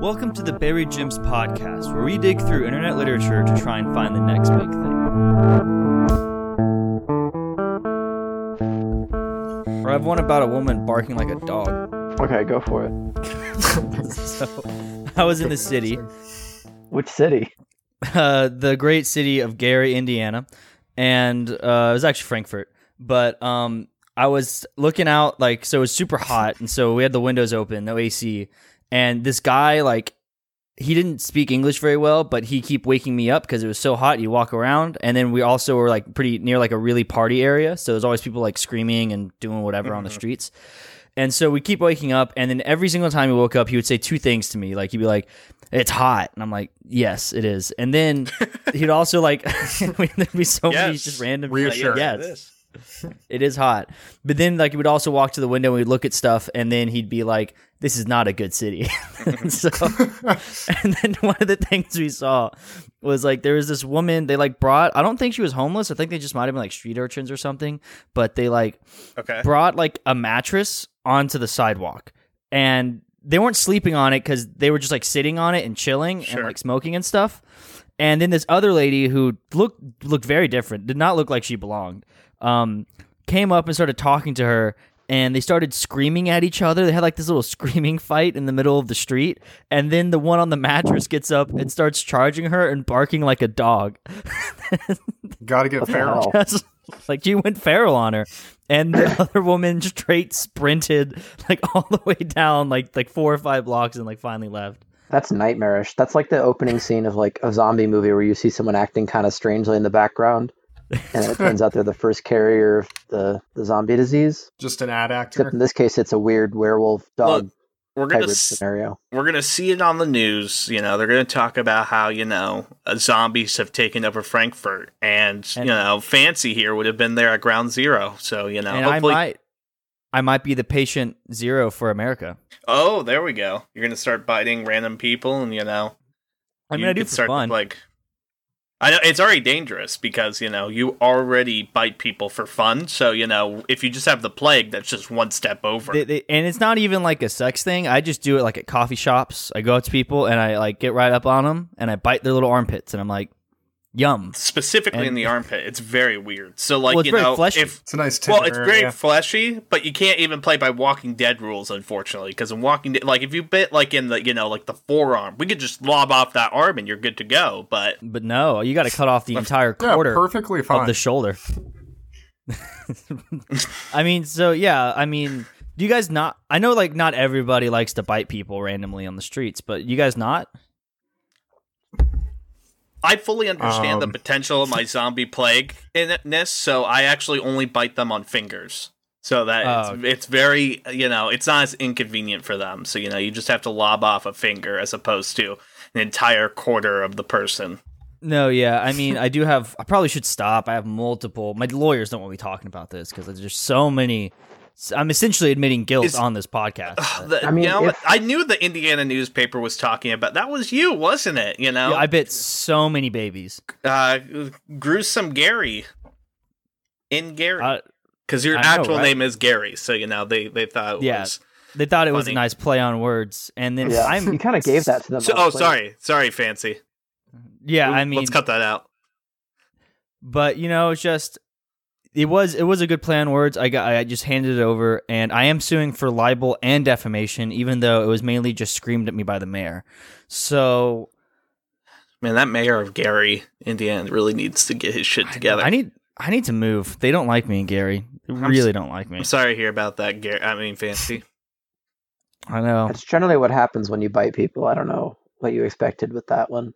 Welcome to the Buried Gems podcast, where we dig through internet literature to try and find the next big thing. Or I have one about a woman barking like a dog. Okay, go for it. so, I was in the city, Which city? uh, the great city of Gary, Indiana, and uh, it was actually Frankfurt. But um, I was looking out, like, so it was super hot, and so we had the windows open, no AC, and this guy, like, he didn't speak English very well, but he keep waking me up because it was so hot. You walk around, and then we also were like pretty near like a really party area, so there's always people like screaming and doing whatever on the mm-hmm. streets. And so we keep waking up, and then every single time we woke up, he would say two things to me. Like he'd be like, "It's hot," and I'm like, "Yes, it is." And then he'd also like, there'd be so many just random Reassuring. Yes, it is hot. But then like he would also walk to the window and we'd look at stuff and then he'd be like, This is not a good city. And so and then one of the things we saw was like there was this woman, they like brought I don't think she was homeless. I think they just might have been like street urchins or something, but they like Okay. brought like a mattress onto the sidewalk and they weren't sleeping on it because they were just like sitting on it and chilling and like smoking and stuff and then this other lady who looked looked very different did not look like she belonged um came up and started talking to her and they started screaming at each other. They had like this little screaming fight in the middle of the street and then the one on the mattress gets up and starts charging her and barking like a dog. Got to get feral. That's- like she went feral on her. And the other woman straight sprinted like all the way down like like four or five blocks and like finally left That's nightmarish. That's like the opening scene of like a zombie movie where you see someone acting kind of strangely in the background, and it turns out they're the first carrier of the, the zombie disease. Just an ad Except actor. in this case, it's a weird werewolf dog Look, we're gonna hybrid s- scenario. we're gonna see it on the news. You know, they're gonna talk about how you know uh, zombies have taken over Frankfurt, and, And- you know, Fancy here would have been there at Ground Zero. So you know, and I hopefully, might I might be the patient zero for America oh, there we go. You're gonna start biting random people, and you know, I mean you I do start fun like. I know it's already dangerous because you know you already bite people for fun. So you know if you just have the plague, that's just one step over. They- they- and it's not even like a sex thing. I just do it like at coffee shops. I go up to people and I like get right up on them and I bite their little armpits and I'm like, "Yum." Specifically in the armpit, it's very weird. So like Well, it's you very know fleshy. if It's a nice. Well, it's very area. fleshy, but you can't even play by Walking Dead rules, unfortunately. Because in Walking Dead, like if you bit like in the you know like the forearm, we could just lob off that arm and you're good to go. But But no, you got to cut off the entire Yeah, quarter perfectly fine. of the shoulder. I mean, so yeah, I mean, do you guys not? I know like not everybody likes to bite people randomly on the streets, but you guys not? I fully understand the Um. potential of my zombie plague in this, so I actually only bite them on fingers. So that Oh, it's, it's very you know it's not as inconvenient for them. So you know you just have to lob off a finger as opposed to an entire quarter of the person. No, yeah. I mean, I do have. I probably should stop. I have multiple. My lawyers don't want me talking about this because there's so many. I'm essentially admitting guilt Is- on this podcast. but- The- I mean, you know, if- I knew the Indiana newspaper was talking about that was you, wasn't it? You know, Yeah, I bit so many babies. uh, gruesome Gary in Gary Uh, because your I know, actual right? name is Gary, so you know they they thought it Yeah. was. they thought it was a nice play on words, and then Yeah, I'm you kind of gave that to them. So, oh, sorry, sorry, fancy. Yeah, I mean, let's cut that out. but you know, it's just it was it was a good play on words. I got I just handed it over, and I am suing for libel and defamation, even though it was mainly just screamed at me by the mayor. So Man, that mayor of Gary, Indiana, really needs to get his shit together. I need I need to move. They don't like me in Gary. They I'm really s- don't like me. I'm sorry to hear about that, Gary. I mean, fancy. I know. That's generally what happens when you bite people. I don't know what you expected with that one.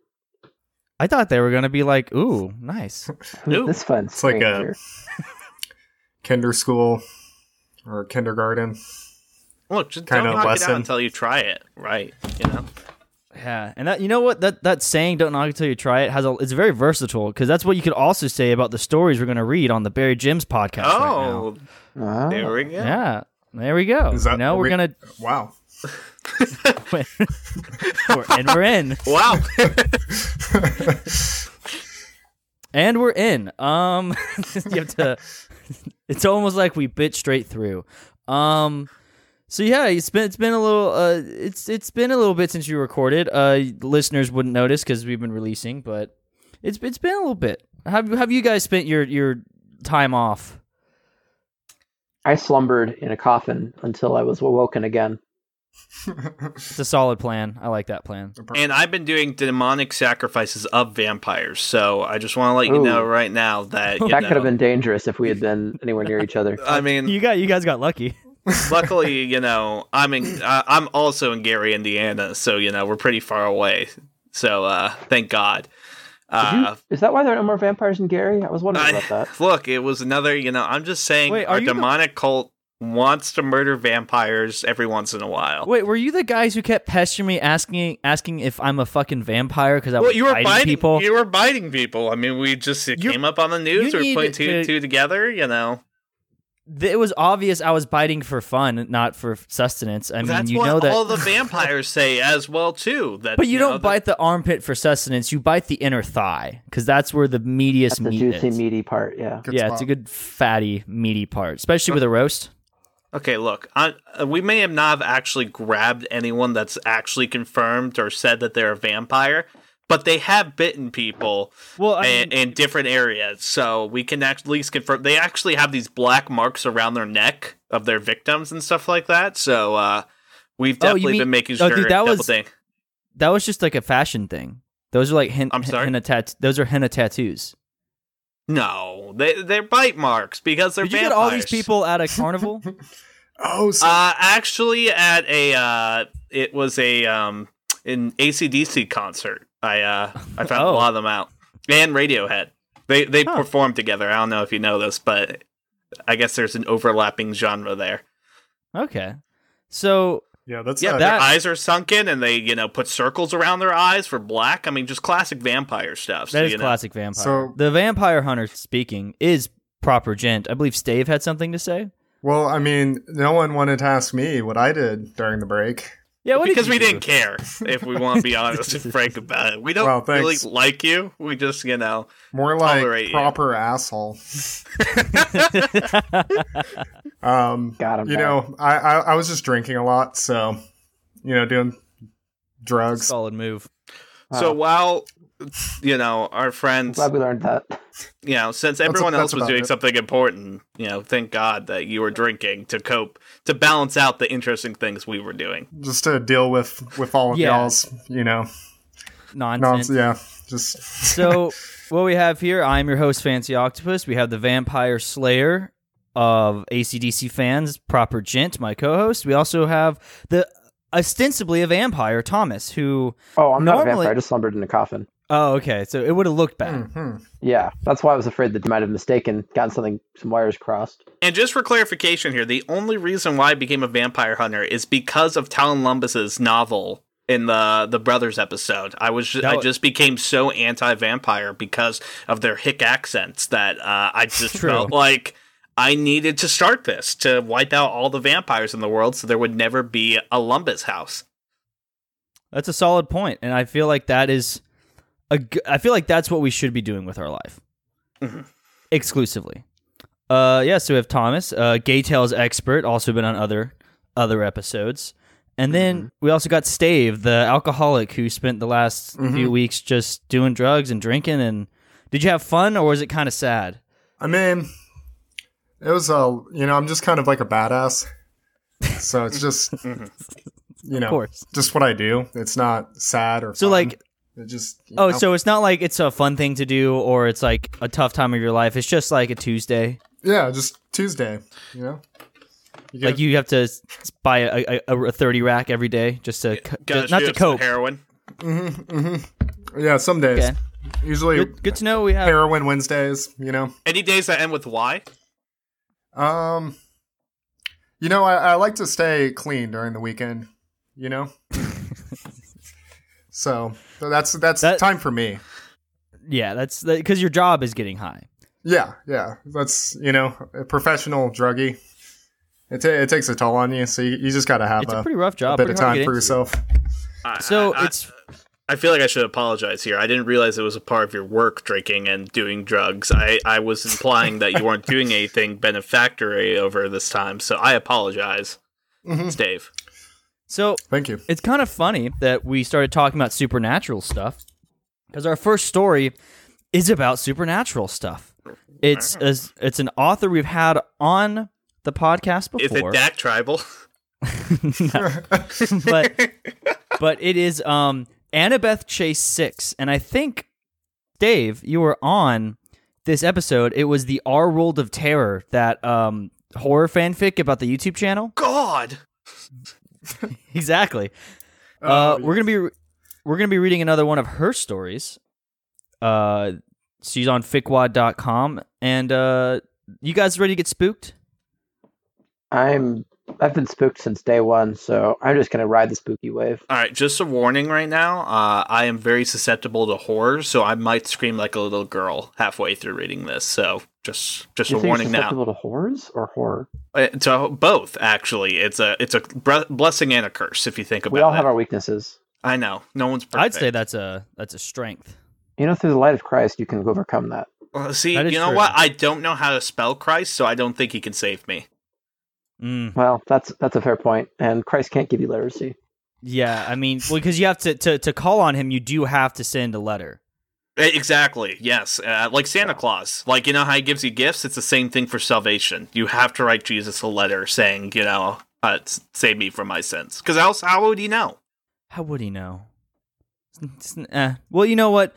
I thought they were gonna be like, "Ooh, nice." Ooh. this fun It's like a- stranger? kinder school or kindergarten. Look, just Kinda don't knock it out until you try it, right? You know. Yeah, and that you know what that that saying "Don't knock it till you try it" has a it's very versatile because that's what you could also say about the stories we're gonna read on the Buried Gems podcast right now. Oh, Ah. there we go. Yeah, there we go. Is that- you know, we're we- gonna Wow. we're, and we're in, Wow. and we're in. Um, you have to. It's almost like we bit straight through. Um, So yeah, it's been it's been a little uh it's it's been a little bit since you recorded. Uh listeners wouldn't notice cuz we've been releasing, but it's it's been a little bit. Have have you guys spent your your time off? I slumbered in a coffin until I was awoken again. It's a solid plan. I like that plan. And I've been doing demonic sacrifices of vampires, so I just want to let you Ooh. know right now that you That know, could have been dangerous if we had been anywhere near each other. I mean, You got you guys got lucky. luckily, you know, I'm in. Uh, I'm also in Gary, Indiana, so you know we're pretty far away. So uh, thank God. Did you- Uh, is that why there are no more vampires in Gary? I was wondering I- about that. look, it was another. You know, I'm just saying, Wait, are our you the- demonic cult wants to murder vampires every once in a while. Wait, were you the guys who kept pestering me asking asking if I'm a fucking vampire cuz I Well, was you were biting biting people? You were biting people. I mean, we just it You- came up on the news. We were putting two to- two together. You know, Th- It was obvious I was biting for fun, not for sustenance. I mean, that's you what know that all the vampires say as well too. That But you, know, don't that- bite the armpit for sustenance. You bite the inner thigh because that's where the meatiest That's the juicy, is. meaty part. Yeah. Good yeah, spot. it's a good fatty, meaty part, especially with a roast. Okay, look, I, uh, we may have not have actually grabbed anyone that's actually confirmed or said that they're a vampire, but they have bitten people Well, I in, mean, in different areas, so we can at least confirm they actually have these black marks around their neck of their victims and stuff like that. So uh, we've Oh, definitely mean- been making sure oh, dude, that was- thing. that was just like a fashion thing. Those are like hen- I'm sorry? henna tat- Those are henna tattoos. No, they they're bite marks because they're Did you get all these people at a carnival? Oh, so Uh, actually, at a uh, it was a um an ACDC concert. I uh I found Oh. a lot of them out and Radiohead. They they Huh. performed together. I don't know if you know this, but I guess there's an overlapping genre there. okay, so yeah, that's Yeah, uh, their eyes are sunken and they you know put circles around their eyes for black. I mean, just classic vampire stuff. So, that is you know. classic vampire. So- the vampire hunter speaking is proper gent. I believe Stave had something to say. Well, I mean, no one wanted to ask me what I did during the break. Yeah, what did because you we do? didn't care. If we want to be honest and frank about it, we don't Well, really like you. We just you know. More like Tolerate you. proper asshole. Um, Got him. you back. know, I, I I was just drinking a lot, so you know, doing drugs. Solid move. So Oh. while you know our I'm friends, glad we learned that. you know, since everyone that's else was doing it. something important, you know, thank God that you were drinking to cope to balance out the interesting things we were doing. Just to deal with with all of Yeah. y'all's, you know, Nonsense. nonsense. Yeah, just so what we have here, I'm your host, Fancy Octopus. We have the Vampire Slayer of ACDC fans, Proper Gent, my co-host. We also have the ostensibly a vampire, Thomas, who Oh, I'm not a vampire. I just slumbered in a coffin. Oh, okay. So it would have looked bad. Mhm. Yeah, that's why I was afraid that you might have mistaken, gotten something, some wires crossed. And just for clarification here, the only reason why I became a vampire hunter is because of Talon Lumbus's novel in the the brothers episode. I was ju- That I just became so anti-vampire because of their hick accents that uh, I just True. felt like I needed to start this to wipe out all the vampires in the world, so there would never be a Lumbus house. That's a solid point, and I feel like that is a. g- I feel like that's what we should be doing with our life, Mhm. exclusively. Uh, yeah. So we have Thomas, uh, Gay Tales expert, also been on other other episodes, and then we also got Stave, the alcoholic who spent the last few weeks just doing drugs and drinking. And did you have fun, or was it kind of sad? I mean, it was a you know, I'm just kind of like a badass, so it's just you know, just what I do. It's not sad or So fun. like, it just oh, know. so it's not like it's a fun thing to do, or it's like a tough time of your life. It's just like a Tuesday. yeah, just Tuesday, you know. You get Like you have to buy a, a, a thirty rack every day just to co- Gotta just, not shoot to up some cope. heroin. yeah, some days. Okay. Usually Good, good to know we have. heroin Wednesdays, you know. Any days that end with Y? Um, you know, I, I like to stay clean during the weekend. You know, so, so that's that's That- time for me. Yeah, that's because your job is getting high. Yeah, yeah, that's you know, a professional druggie. It, ta it takes a toll on you, so you, you just got to have It's a, a pretty rough a job. bit pretty of time for yourself. I- So I- I- it's I feel like I should apologize here. I didn't realize it was a part of your work drinking and doing drugs. I, I was implying that you weren't doing anything benefactory over this time, so I apologize. It's Dave. So Thank you. it's kind of funny that we started talking about supernatural stuff because our first story is about supernatural stuff. It's a, it's an author we've had on the podcast before. Is it before, Dak Tribal? but but it is um Annabeth Chase Six, and I think Dave, you were on this episode. It was the R World of Terror, that um horror fanfic about the YouTube channel. God. exactly. Oh, uh, we're gonna be we're gonna be reading another one of her stories. Uh, she's on ficwad.com, and uh, you guys ready to get spooked? I'm I've been spooked since day one, so I'm just gonna ride the spooky wave. All right, just a warning right now. Uh, I am very susceptible to horror, so I might scream like a little girl halfway through reading this. So just just You a warning now. susceptible to horrors or horror? Uh, To both, actually, it's a it's a bre- blessing and a curse if you think about it. We all it. have our weaknesses. I know no one's perfect. I'd say that's a that's a strength. You know, through the light of Christ, you can overcome that. Well, see, That you know true. what? I don't know how to spell Christ, so I don't think he can save me. Mm, Well, that's that's a fair point, and Christ can't give you literacy. yeah, I mean, well, because you have to, to to call on him, you do have to send a letter. Exactly. Yes. Uh, like Santa Claus. Like you know how he gives you gifts. It's the same thing for salvation. You have to write Jesus a letter saying, you know, uh, s- save me from my sins. Because else, how would he know? How would he know? It's- eh. Well, you know what?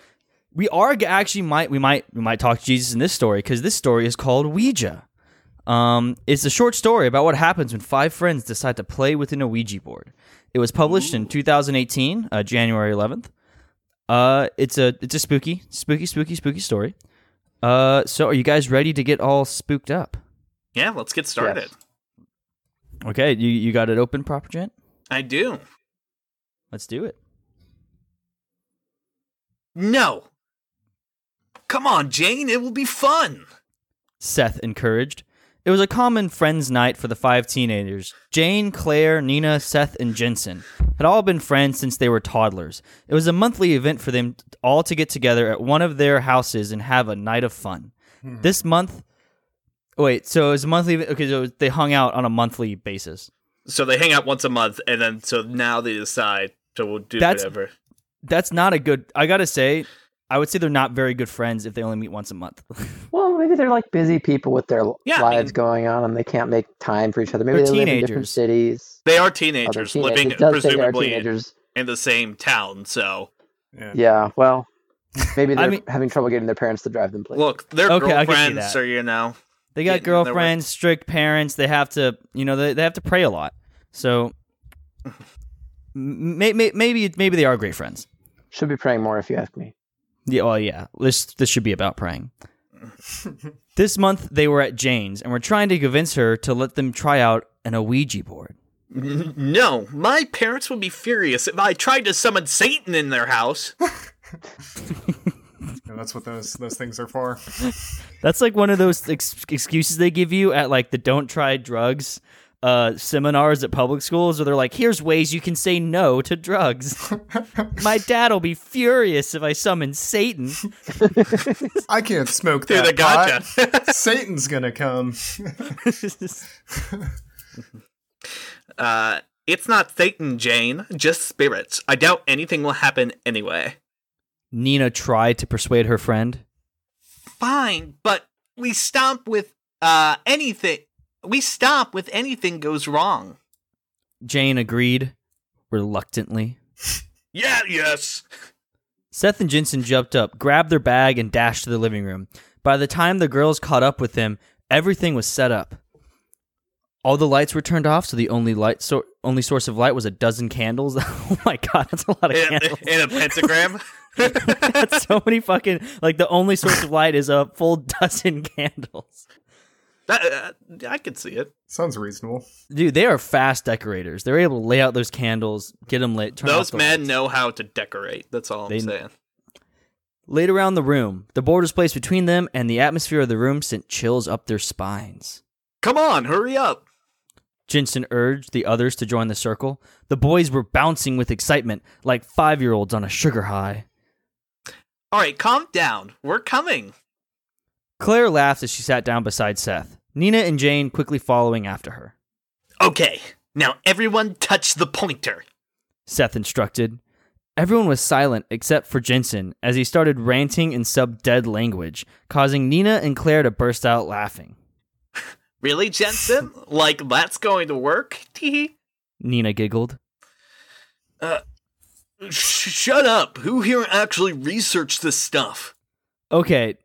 We are actually might we might we might talk to Jesus in this story because this story is called Ouija. Um, it's a short story about what happens when five friends decide to play within a Ouija board. It was published in 2018, uh, January 11th. Uh, it's a it's a spooky, spooky, spooky, spooky story. Uh, so are you guys ready to get all spooked up? Yeah. Let's get started. Yes. Okay, you you got it open, proper gent. I do. Let's do it. No. Come on, Jane. It will be fun. Seth encouraged. It was a common friends' night for the five teenagers. Jane, Claire, Nina, Seth, and Jensen had all been friends since they were toddlers. It was a monthly event for them all to get together at one of their houses and have a night of fun. Hmm. This month, oh, wait, so it was a monthly. Okay, so they hung out on a monthly basis. So they hang out once a month, and then so now they decide to do That's- whatever. That's not a good. I gotta say, I would say they're not very good friends if they only meet once a month. Well, maybe they're like busy people with their Yeah, I lives mean- going on, and they can't make time for each other. Maybe They're they live in different cities. They are Oh, teenagers teenagers. living It does say they are presumably teenagers. in the same town. So Yeah. Yeah, well, maybe they're mean- having trouble getting their parents to drive them places. look, their Okay, I can see girlfriends that. are you know They got Getting in their way. girlfriends, strict parents. They have to, you know, they, they have to pray a lot. So may, may, maybe maybe they are great friends. Should be praying more if you ask me. Yeah, well, yeah. This this should be about praying. this month they were at Jane's and were trying to convince her to let them try out an Ouija board. No, my parents would be furious if I tried to summon Satan in their house. And that's what those those things are for. That's like one of those ex- excuses they give you at like the don't try drugs uh, seminars at public schools where they're like, here's ways you can say no to drugs. My dad will be furious if I summon Satan. I can't smoke Dude, that I gotcha. pot. Satan's gonna come. uh, it's not Satan, Jane, just spirits. I doubt anything will happen anyway. Nina tried to persuade her friend. Fine, but we stomp with uh anything. We stop with anything goes wrong. Jane agreed reluctantly. Yeah, yes. Seth and Jensen jumped up, grabbed their bag, and dashed to the living room. By the time the girls caught up with them, everything was set up. All the lights were turned off, so the only light so- only source of light was a dozen candles. oh my god, that's a lot of In, candles. in a pentagram. that's so many fucking like the only source of light is a full dozen candles. That, uh, I could see it. Sounds reasonable. Dude, they are fast decorators. They're able to lay out those candles, get them lit. Turn Those the men lights. know how to decorate. That's all I'm They- saying. Laid around the room, the board was placed between them, and the atmosphere of the room sent chills up their spines. Come on, hurry up. Jensen urged the others to join the circle. The boys were bouncing with excitement, like five year olds on a sugar high. All right, calm down. We're coming. Claire laughed as she sat down beside Seth, Nina and Jane quickly following after her. Okay, Now everyone touch the pointer. Seth instructed. Everyone was silent except for Jensen as he started ranting in sub dead language, causing Nina and Claire to burst out laughing. Really, Jensen? like that's going to work? Nina giggled. Uh, sh- shut up. Who here actually researched this stuff? Okay.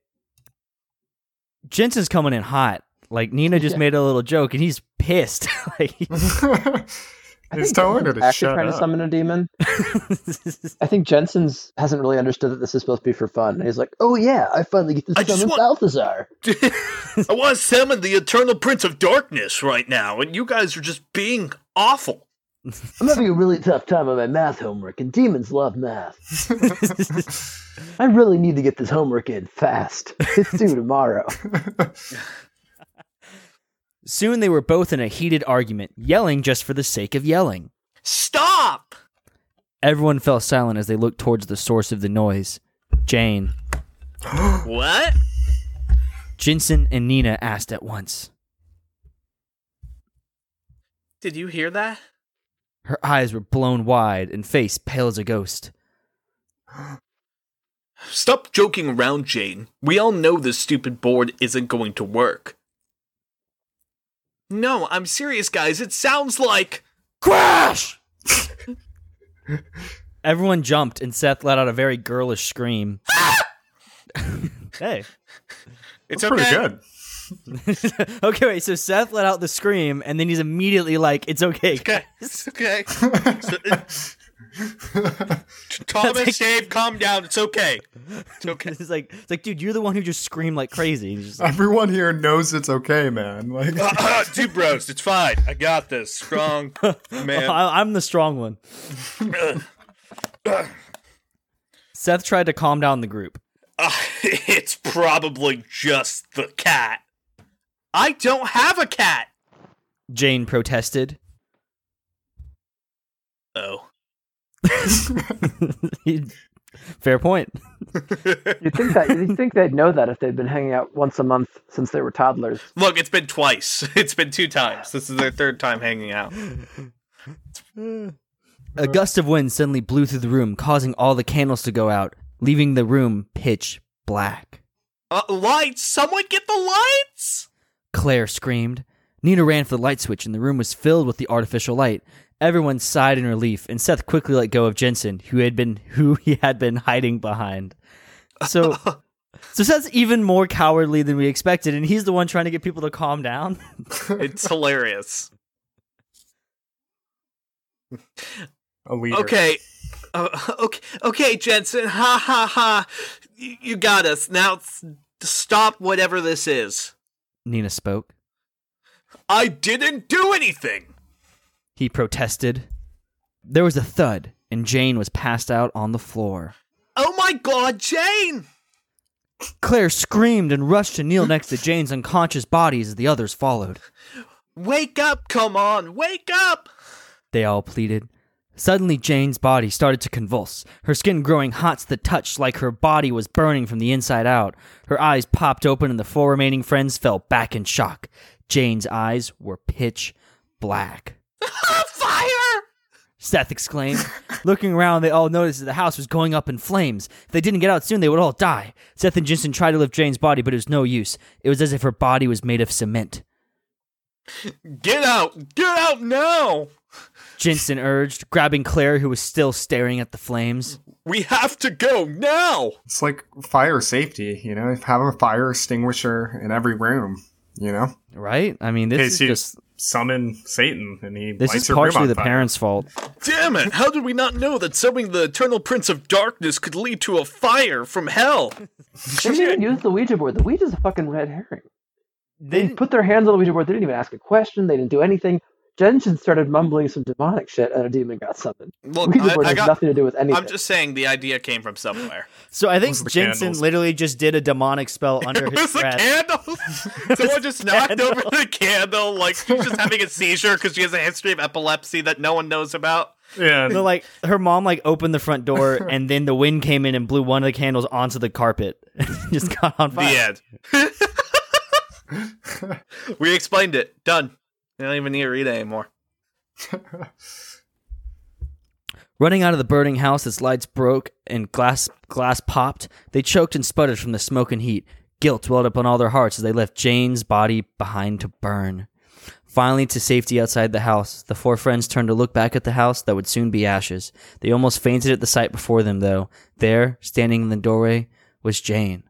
Jensen's coming in hot. Like Nina just Yeah. made a little joke and he's pissed. like, I He's think telling her to actually shut trying to summon a demon. I think Jensen's hasn't really understood that this is supposed to be for fun. He's like, "Oh yeah, I finally get to I just summon want- Balthazar." I want to summon the Eternal Prince of Darkness right now, and you guys are just being awful. I'm having a really tough time on my math homework, and demons love math. I really need to get this homework in fast. It's due tomorrow. Soon they were both in a heated argument, yelling just for the sake of yelling. Stop! Everyone fell silent as they looked towards the source of the noise. Jane. What? Jensen and Nina asked at once. Did you hear that? Her eyes were blown wide and face pale as a ghost. Stop joking around, Jane. We all know this stupid board isn't going to work. No, I'm serious, guys. It sounds like. Crash! Everyone jumped and Seth let out a very girlish scream. hey. It's That's pretty good. okay, wait, so Seth let out the scream and then he's immediately like, it's okay. Okay. It's okay. So, uh, Thomas, Dave, calm down. It's okay. It's okay. it's like it's like, dude, you're the one who just screamed like crazy. He's just like, Everyone here knows it's okay, man. Like, Dude, bros, it's fine. I got this. Strong man. I, I'm the strong one. Seth tried to calm down the group. Uh, it's probably just the cat. I don't have a cat. Jane protested. Oh. Fair point. You'd think that you'd think they'd know that if they'd been hanging out once a month since they were toddlers. Look, it's been twice. It's been two times. This is their third time hanging out. A gust of wind suddenly blew through the room, causing all the candles to go out, leaving the room pitch black. Uh, lights! Someone get the lights! Claire screamed. Nina ran for the light switch, and the room was filled with the artificial light. Everyone sighed in relief, and Seth quickly let go of Jensen, who had been who he had been hiding behind. So, so Seth's even more cowardly than we expected, and he's the one trying to get people to calm down. It's hilarious. a leader. Okay. Uh, okay, okay, Jensen. Ha ha ha. You, you got us. Now s- stop whatever this is. Nina spoke. I didn't do anything. He protested. There was a thud, and Jane was passed out on the floor. Oh my god, Jane! Claire screamed and rushed to kneel next to Jane's unconscious body as the others followed. Wake up, come on, wake up! They all pleaded. Suddenly, Jane's body started to convulse, her skin growing hot to the touch like her body was burning from the inside out. Her eyes popped open, and the four remaining friends fell back in shock. Jane's eyes were pitch black. Fire! Seth exclaimed. Looking around, they all noticed that the house was going up in flames. If they didn't get out soon, they would all die. Seth and Jensen tried to lift Jane's body, but it was no use. It was as if her body was made of cement. Get out! Get out now! Jensen urged, grabbing Claire, who was still staring at the flames. We have to go now! It's like fire safety, you know? Have a fire extinguisher in every room, you know? Right? I mean, this is you just summon Satan and he this is your partially the fire. parents' fault. Damn it! How did we not know that summoning the Eternal Prince of Darkness could lead to a fire from hell? They didn't even use the Ouija board. The Ouija's a fucking red herring. They They, put their hands on the Ouija board. They didn't even ask a question. They didn't do anything. Jensen started mumbling some demonic shit, and a demon got summoned. Look, Ouija board I has got. nothing to do with anything. I'm just saying the idea came from somewhere. so I think Those are the Jensen candles. literally just did a demonic spell under It his was the breath. candle. Someone just knocked over the candle, like she's just having a seizure because she has a history of epilepsy that no one knows about. Yeah. So like her mom like opened the front door and then the wind came in and blew one of the candles onto the carpet and just got on fire. The end. we explained it. Done. I don't even need to read it anymore. Running out of the burning house, its lights broke and glass glass popped. They choked and sputtered from the smoke and heat. Guilt welled up on all their hearts as they left Jane's body behind to burn. Finally, to safety outside the house, the four friends turned to look back at the house that would soon be ashes. They almost fainted at the sight before them, though. There, standing in the doorway, was Jane.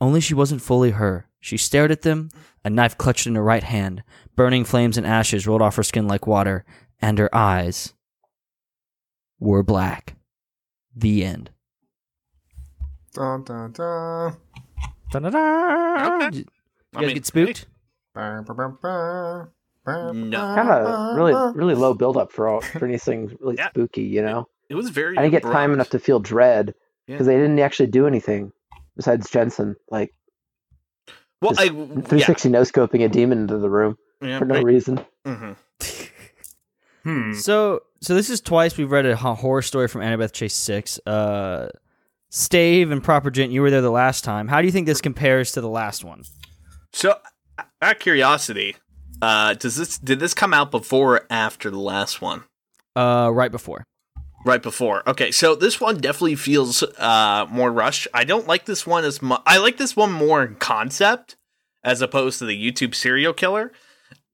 Only she wasn't fully her. She stared at them, a knife clutched in her right hand. Burning flames and ashes rolled off her skin like water, and her eyes were black. The end. Dun, dun, dun. Da-da-da. Okay. You I guys mean, get spooked? No. Kind of really, really low buildup for all for anything really Yeah. spooky. You know, It was very. I didn't get time enough to feel dread Yeah. because they didn't actually do anything besides Jensen, like Well, I 360 no scoping a demon into the room yeah, for no yeah, reason. hmm Hmm. So, so this is twice we've read a horror story from Annabeth Chase Six. Uh, Stave and Proper Gent, you were there the last time. How do you think this compares to the last one? So, out of curiosity, uh, does this did this come out before or after the last one? Uh, right before. Right before. Okay, so this one definitely feels uh more rushed. I don't like this one as much. I like this one more in concept as opposed to the YouTube serial killer.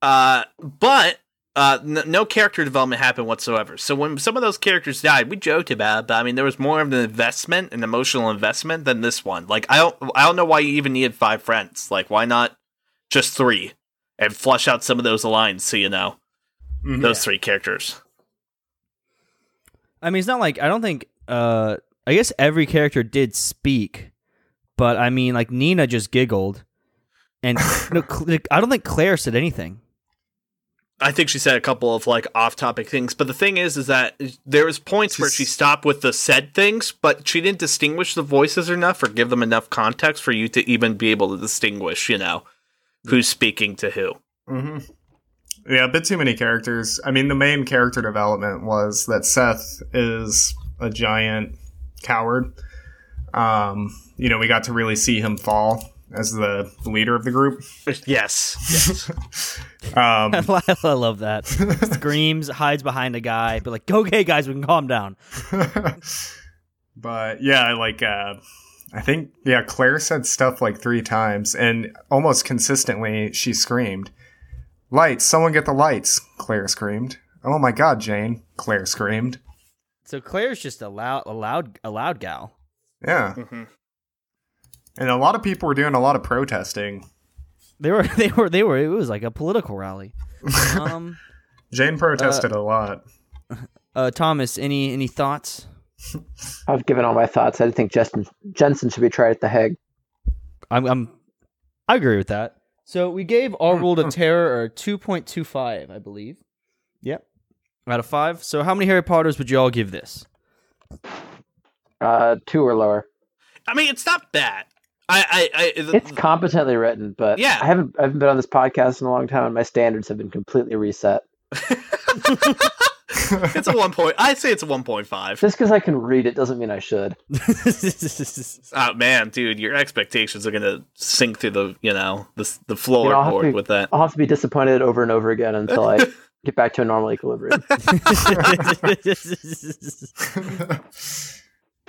Uh, but uh, n- no character development happened whatsoever. So when some of those characters died, we joked about it, but I mean, there was more of an investment, an emotional investment than this one. Like, I don't, I don't know why you even needed five friends. Like, why not just three and flush out some of those lines so you know Mhm. those three characters. I mean, it's not like I don't think. Uh, I guess every character did speak, but I mean, like Nina just giggled, and no, I don't think Claire said anything. I think she said a couple of like off-topic things, but the thing is, is that there was points where she stopped with the said things, but she didn't distinguish the voices enough or give them enough context for you to even be able to distinguish, you know, who's speaking to who. hmm Yeah, a bit too many characters. I mean, the main character development was that Seth is a giant coward. Um, you know, we got to really see him fall as the leader of the group. Yes, yes. Um, I love that. Screams, hides behind a guy, but like, okay, guys, we can calm down. but yeah, like uh, I think yeah, Claire said stuff like three times, and almost consistently she screamed, "Lights! Someone get the lights!" Claire screamed. "Oh my God, Jane!" Claire screamed. So Claire's just a loud, a loud, a loud gal. Yeah, Mhm. and a lot of people were doing a lot of protesting. They were, they were, they were. It was like a political rally. Um, Jane protested a lot. uh, Thomas, any any thoughts? I've given all my thoughts. I think Justin Jensen should be tried at the Hague. I'm, I'm, I agree with that. So we gave Our World of Terror a two point two five, I believe. Yep, out of five. So how many Harry Potters would you all give this? Uh, two or lower. I mean, it's not bad. I, I, I It's competently written, but Yeah. I haven't I haven't been on this podcast in a long time, and my standards have been completely reset. it's a one point. I say it's a one point five. Just because I can read it doesn't mean I should. Oh man, dude, your expectations are gonna sink through the, you know, the the You know, I'll floorboard with that. I'll have to be disappointed over and over again until I get back to a normal equilibrium,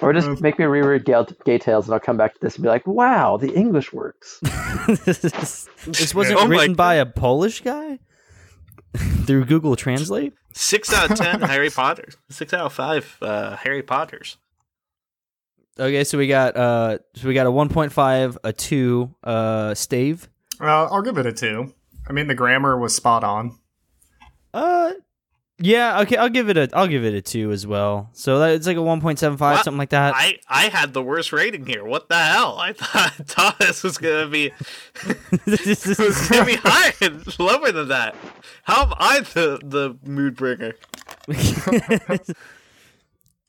or just make me reread Gale, Gay Tales, and I'll come back to this and be like, "Wow, the English works." this wasn't Oh written by a Polish guy through Google Translate. Six out of ten Harry Potters. Six out of five uh, Harry Potters. Okay, so we got uh, so we got a one point five, a two, uh, stave. Uh, I'll give it a two. I mean, the grammar was spot on. Uh, yeah, okay, I'll give it a, I'll give it a two as well. So that, it's like a one point seven five, What? something like that. I I had the worst rating here. What the hell? I thought Thomas was gonna be this was gonna be higher, lower than that. How am I the the mood bringer?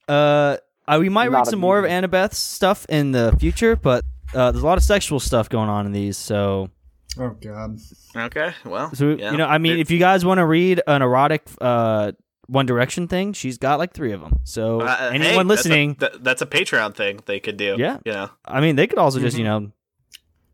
uh, uh, we might Not read a some more of. Annabeth's stuff in the future, but uh, there's a lot of sexual stuff going on in these. So, Oh God. Okay, well, so yeah. you know, I mean, It- if you guys want to read an erotic uh One Direction thing, she's got like three of them. So uh, hey, anyone that's a- listening, that- that's a Patreon thing they could do. Yeah. you know. I mean, they could also just Mm-hmm. you know,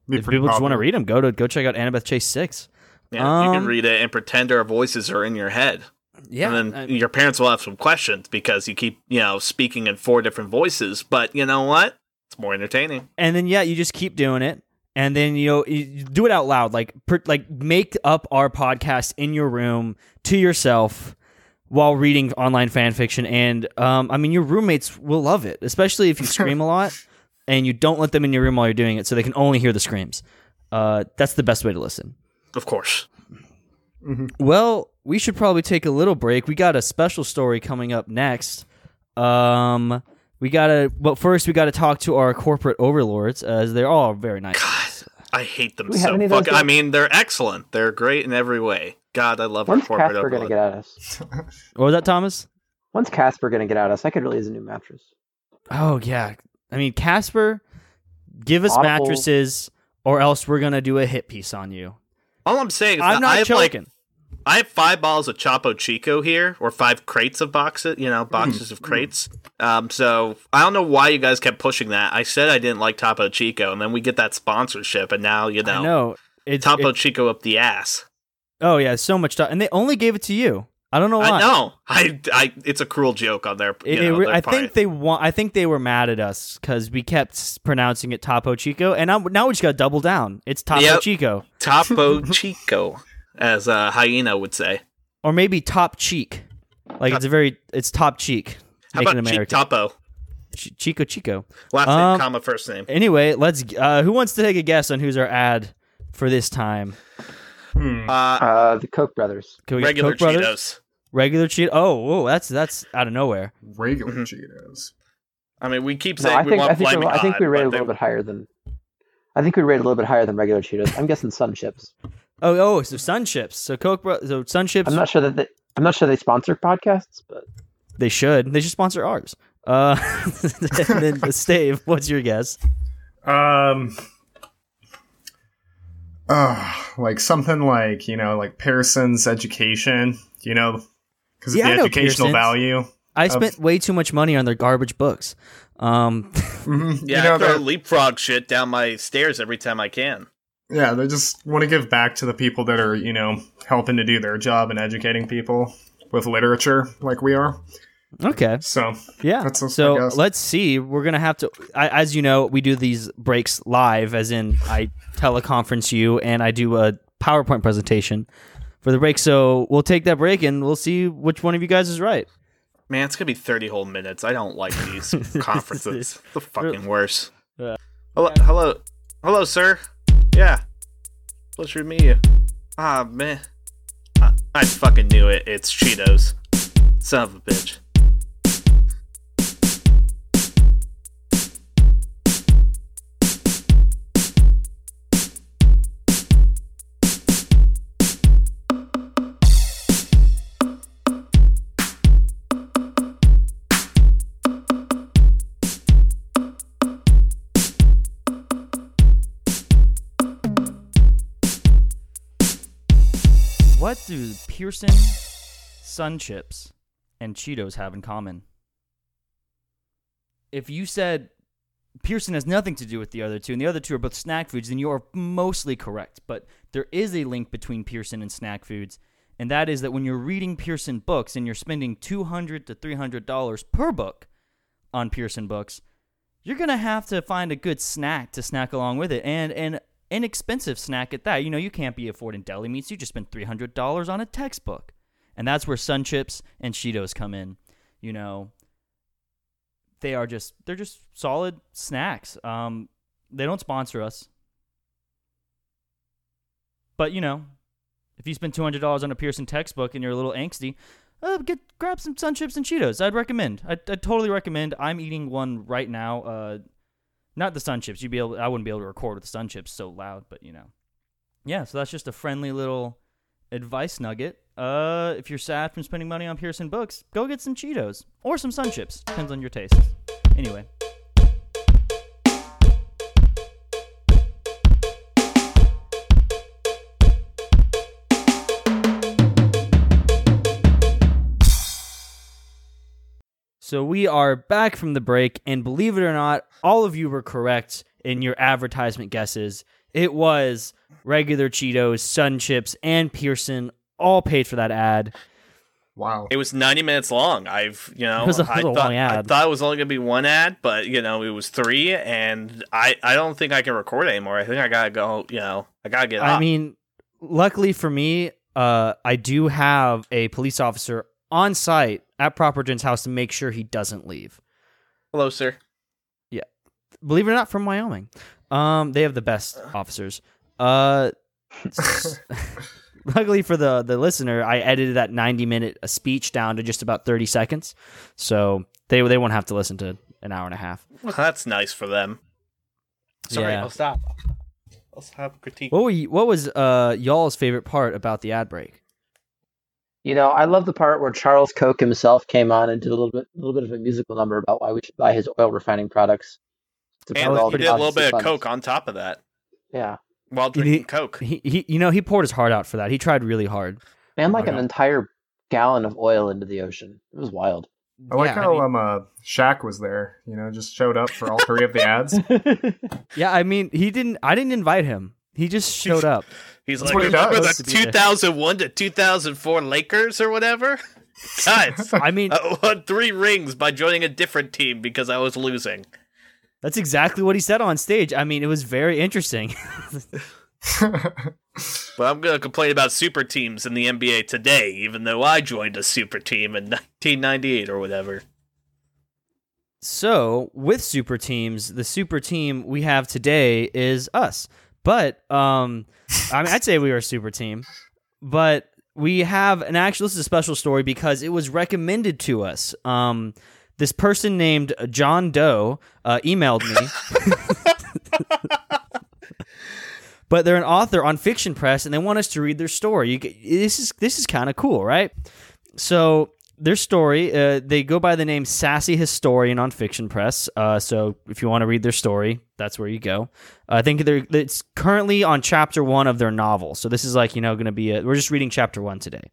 Be if pretty people just want to read them, go to go check out Annabeth Chase Six. Yeah, you Um, can read it and pretend our voices are in your head. Yeah, and then I- your parents will have some questions because you keep, you know, speaking in four different voices. But you know what? It's more entertaining. and then yeah, you just keep doing it, and then you know you you do it out loud, like per, like make up our podcast in your room to yourself while reading online fan fiction, and um, I mean your roommates will love it, especially if you scream a lot and you don't let them in your room while you're doing it, so they can only hear the screams. Uh, that's the best way to listen. Of course. Well, we should probably take a little break. We got a special story coming up next. Um, we gotta, but first we gotta talk to our corporate overlords, as they're all very nice. God, I hate them we so any of those fucking. I mean, they're excellent. They're great in every way. God, I love When's our corporate Casper gonna get at us? What was that, Thomas? When's Casper gonna get at us? I could really use a new mattress. Oh yeah, I mean Casper, give us Audible. mattresses, or else we're gonna do a hit piece on you. All I'm saying is I'm that not I have like joking. I have five bottles of Chapo Chico here, or five crates of boxes, you know, boxes of crates. Um, so I don't know why you guys kept pushing that. I said I didn't like Topo Chico, and then we get that sponsorship, and now you know, know it's Topo it- Chico up the ass. oh yeah, so much stuff, and they only gave it to you. I don't know why. I know. I, I, it's a cruel joke on their. It, you it know, re- their I part. think they want. I think they were mad at us because we kept pronouncing it Topo Chico, and now, now we just got to double down. It's Topo Yep. Chico, Topo Chico, as uh, Hyena would say. or maybe Top Cheek. Like it's a very, it's Top Cheek. How Make it about Cheek Topo? Ch- Chico Chico. Last Um, name, comma, first name. Anyway, let's. Uh, who wants to take a guess on who's our ad for this time? Hmm. Uh, Uh, the Koch brothers. Can we get regular Koch brothers? Cheetos. Regular Cheeto. Oh, whoa, that's that's out of nowhere. Regular Mhm. Cheetos. I mean, we keep No, saying I we think want I think, we, I think we rate a little they- bit higher than. I think we rate a little bit higher than regular Cheetos. I'm guessing Sun Chips. Oh, oh, so Sun Chips. So Coke, bro- so Sun Chips. I'm not sure that they, I'm not sure they sponsor podcasts, but They should. They should sponsor ours. Uh, and then Stave, what's your guess? Um. Uh, like something like you know, like Pearson's education. You know, because Yeah, of I the know educational Pearson's. value. I Of- spent way too much money on their garbage books. Um, Mhm. Yeah, you know, I throw they're- leapfrog shit down my stairs every time I can. Yeah, they just want to give back to the people that are you know helping to do their job and educating people with literature, like we are. okay, So yeah. That's just so let's see. We're gonna have to. I, as you know, we do these breaks live, as in I teleconference you and I do a PowerPoint presentation for the break. So we'll take that break and we'll see which one of you guys is right. Man, it's gonna be thirty whole minutes. I don't like these conferences. the fucking worst. Yeah. Hello, hello, hello, sir. Yeah, pleasure to meet you. Ah, man, I, I fucking knew it. It's Cheetos. Son of a bitch. What do Pearson, Sun Chips, and Cheetos have in common? If you said Pearson has nothing to do with the other two, and the other two are both snack foods, then you are mostly correct. But there is a link between Pearson and snack foods, and that is that when you're reading Pearson books and you're spending two hundred to three hundred dollars per book on Pearson books, you're gonna have to find a good snack to snack along with it, and an inexpensive snack at that. You know, you can't be affording deli meats. You just spent three hundred dollars on a textbook, and that's where Sun Chips and Cheetos come in. You know, they are just they're just solid snacks. Um, they don't sponsor us, but you know, if you spend two hundred dollars on a Pearson textbook and you're a little angsty, uh, get grab some Sun Chips and Cheetos. I'd recommend. I I totally recommend. I'm eating one right now. Uh, not the Sun Chips. You'd be able. I wouldn't be able to record with the Sun Chips so loud, but you know, yeah. So that's just a friendly little advice nugget. Uh, if you're sad from spending money on Pearson books, go get some Cheetos or some Sun Chips. Depends on your taste. Anyway. So we are back from the break, and believe it or not, all of you were correct in your advertisement guesses. It was regular Cheetos, Sun Chips, and Pearson all paid for that ad. Wow. It was 90 minutes long. I've, you know, It was a I little thought, long I thought it was only going to be one ad, but, you know, it was three, and I, I don't think I can record anymore. I think I got to go, you know, I got to get I up. mean, luckily for me, uh, I do have a police officer on site at Proper Gent's house to make sure he doesn't leave. Hello, sir. Yeah. Believe it or not, from Wyoming. Um, they have the best officers. Uh, luckily for the the listener, I edited that ninety minute uh, speech down to just about thirty seconds, so they they won't have to listen to an hour and a half. Well, that's nice for them. Sorry, Yeah. I'll stop. I'll stop critique. What were you, what was uh y'all's favorite part about the ad break? You know, I love the part where Charles Koch himself came on and did a little bit, a little bit of a musical number about why we should buy his oil refining products. To and all he did a little bit of funds. coke on top of that Yeah, while He- drinking coke. He, he you know he poured his heart out for that. He tried really hard. and like Oh, an yeah. entire gallon of oil into the ocean. It was wild. I like Yeah, how mean- um uh Shaq was there. You know, just showed up for all three of the ads. Yeah, I mean, he didn't. I didn't invite him. He just showed up. He's That's like, what he remember the To be there. 2001 to 2004 Lakers or whatever? Guys, I mean, I won three rings by joining a different team because I was losing. that's exactly what he said on stage. I mean, it was very interesting. But I'm going to complain about super teams in the NBA today, even though I joined a super team in 1998 or whatever. so, with super teams, the super team we have today is us. But um, I mean, I'd say we were a super team. But we have an actual. This is a special story because it was recommended to us. Um, this person named John Doe uh, emailed me. but they're an author on Fiction Press, and they want us to read their story. You this is this is kind of cool, right? So their story, uh, they go by the name Sassy Historian on Fiction Press. Uh, so if you want to read their story, that's where you go. I think they're it's currently on chapter one of their novel. So this is like you know going to be a, we're just reading chapter one today.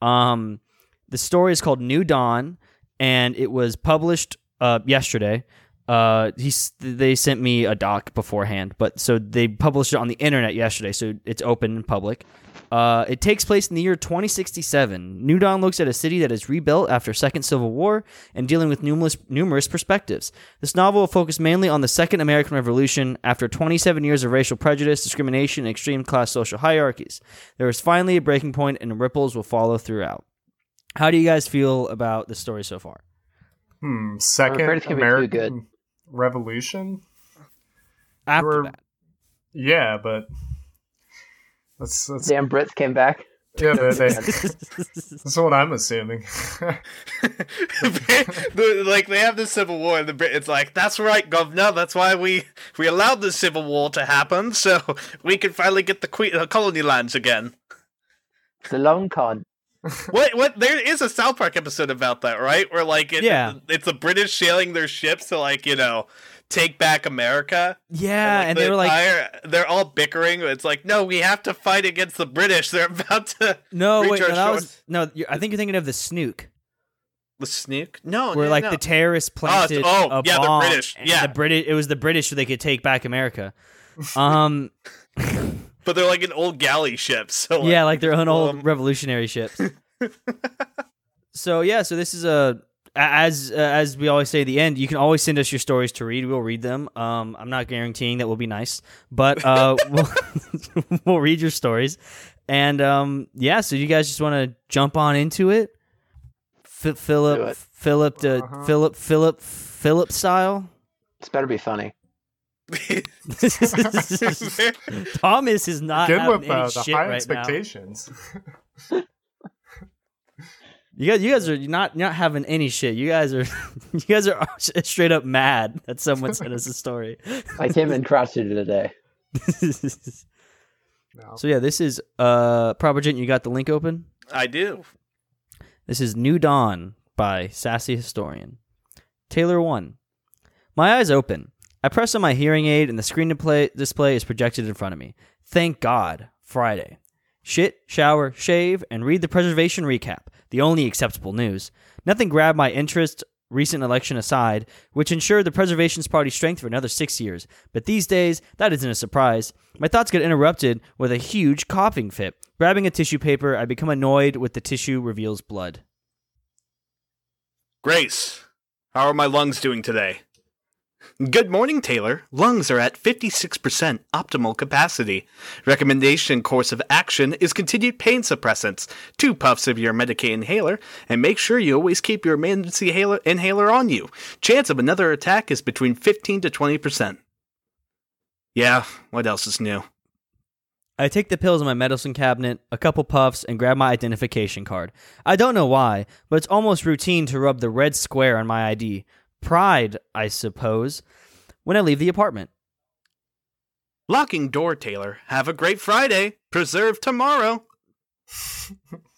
Um, the story is called New Dawn, and it was published uh, yesterday. Uh, he's, they sent me a doc beforehand, but so they published it on the internet yesterday, so it's open and public. Uh, it takes place in the year 2067. New Dawn looks at a city that is rebuilt after Second Civil War and dealing with numerous numerous perspectives. This novel will focus mainly on the Second American Revolution. After 27 years of racial prejudice, discrimination, and extreme class social hierarchies, there is finally a breaking point, and ripples will follow throughout. How do you guys feel about the story so far? hmm. Second it's gonna be too American good. Revolution. After You're- that, Yeah, but that's that's Damn Brits came back. yeah. They, they, that's what I'm assuming. The- like they have the Civil War, and the Brit- it's like that's right, governor. That's why we we allowed the Civil War to happen, so we can finally get the que- uh, colony lands again. The long con. What? What? There is a South Park episode about that, right? Where like it, Yeah. it's the British sailing their ships to like you know take back America. yeah, like, and the they were like, entire- they're all bickering. It's like, no, we have to fight against the British. They're about to no, wait, no, that was no. you're- I think you're thinking of the Snuke. the Snuke. No, where no, like no. the terrorists planted oh, a yeah, the British, yeah. the British. It was the British so they could take back America. Um, but they're like an old galley ship. So like, yeah, like their own old um, revolutionary ships. so yeah, so this is a as uh, as we always say at the end. You can always send us your stories to read. We'll read them. Um, I'm not guaranteeing that will be nice, but uh, we'll, we'll read your stories. And um, yeah, so you guys just want to jump on into it. F- Philip, it. Philip, the Uh-huh. Philip, Philip, Philip style. This better be funny. Thomas is not Good having with any uh, the shit high right now. Expectations. You guys, you guys are not not having any shit. You guys are, you guys are straight up mad that someone sent us a story. I came in crotchety today. No. so yeah, this is uh, Propergent. You got the link open. I do. This is New Dawn by Sassy Historian. Taylor 1. My eyes open. I press on my hearing aid and the screen display, display is projected in front of me. Thank God. Friday. Shit, shower, shave, and read the preservation recap. The only acceptable news. Nothing grabbed my interest, recent election aside, which ensured the Preservation's party's strength for another six years. But these days, that isn't a surprise. My thoughts get interrupted with a huge coughing fit. Grabbing a tissue paper, I become annoyed with the tissue reveals blood. Grace, how are my lungs doing today? Good morning, Taylor. Lungs are at 56% optimal capacity. Recommendation course of action is continued pain suppressants, two puffs of your Medicaid inhaler, and make sure you always keep your emergency inhaler, inhaler on you. Chance of another attack is between 15 to 20%. Yeah, what else is new? I take the pills in my medicine cabinet, a couple puffs, and grab my identification card. I don't know why, but it's almost routine to rub the red square on my ID. Pride, I suppose, when I leave the apartment. Locking door, Taylor. Have a great Friday. Preserve tomorrow.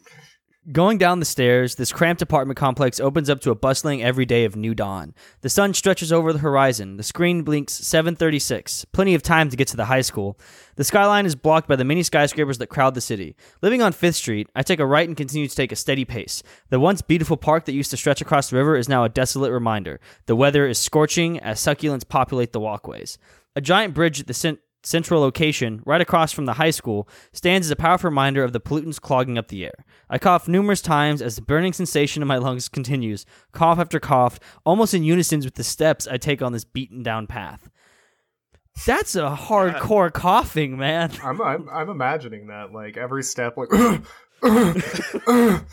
Going down the stairs, this cramped apartment complex opens up to a bustling every day of new dawn. The sun stretches over the horizon. The screen blinks 736. Plenty of time to get to the high school. The skyline is blocked by the many skyscrapers that crowd the city. Living on 5th Street, I take a right and continue to take a steady pace. The once beautiful park that used to stretch across the river is now a desolate reminder. The weather is scorching as succulents populate the walkways. A giant bridge at the cent- central location, right across from the high school, stands as a powerful reminder of the pollutants clogging up the air. I cough numerous times as the burning sensation in my lungs continues, cough after cough, almost in unison with the steps I take on this beaten down path. That's a hardcore coughing, man. I'm, I'm I'm imagining that like every step like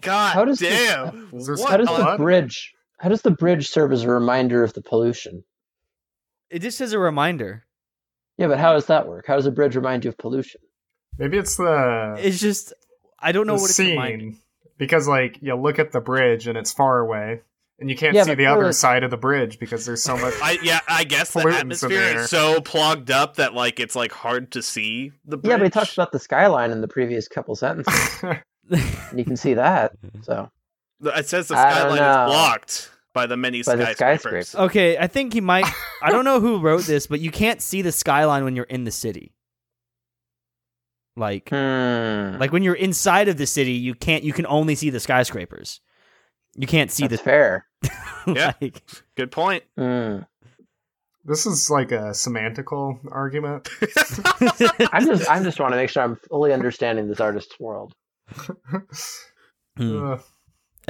God How does damn. Is there What How does the bridge? How does the bridge serve as a reminder of the pollution? It just as a reminder. Yeah, but how does that work? How does a bridge remind you of pollution? maybe it's the It's just I don't know the what it's scene reminding. because like you look at the bridge and it's far away and you can't Yeah, see the other side of the bridge because there's so much. I yeah, I guess the atmosphere is so plugged up that like it's like hard to see the bridge. Yeah, but he talks about the skyline in the previous couple sentences, you can see that. So it says the skyline is blocked by the many By the skyscrapers. skyscrapers. Okay, I think he might I don't know who wrote this, but you can't see the skyline when you're in the city. Like hmm, like when you're inside of the city, you can't you can only see the skyscrapers. You can't see that's the fair. Yeah. like, Good point. Hmm. this is like a semantical argument. I'm just I'm just want to make sure I'm fully understanding this artist's world. Hmm. Ugh.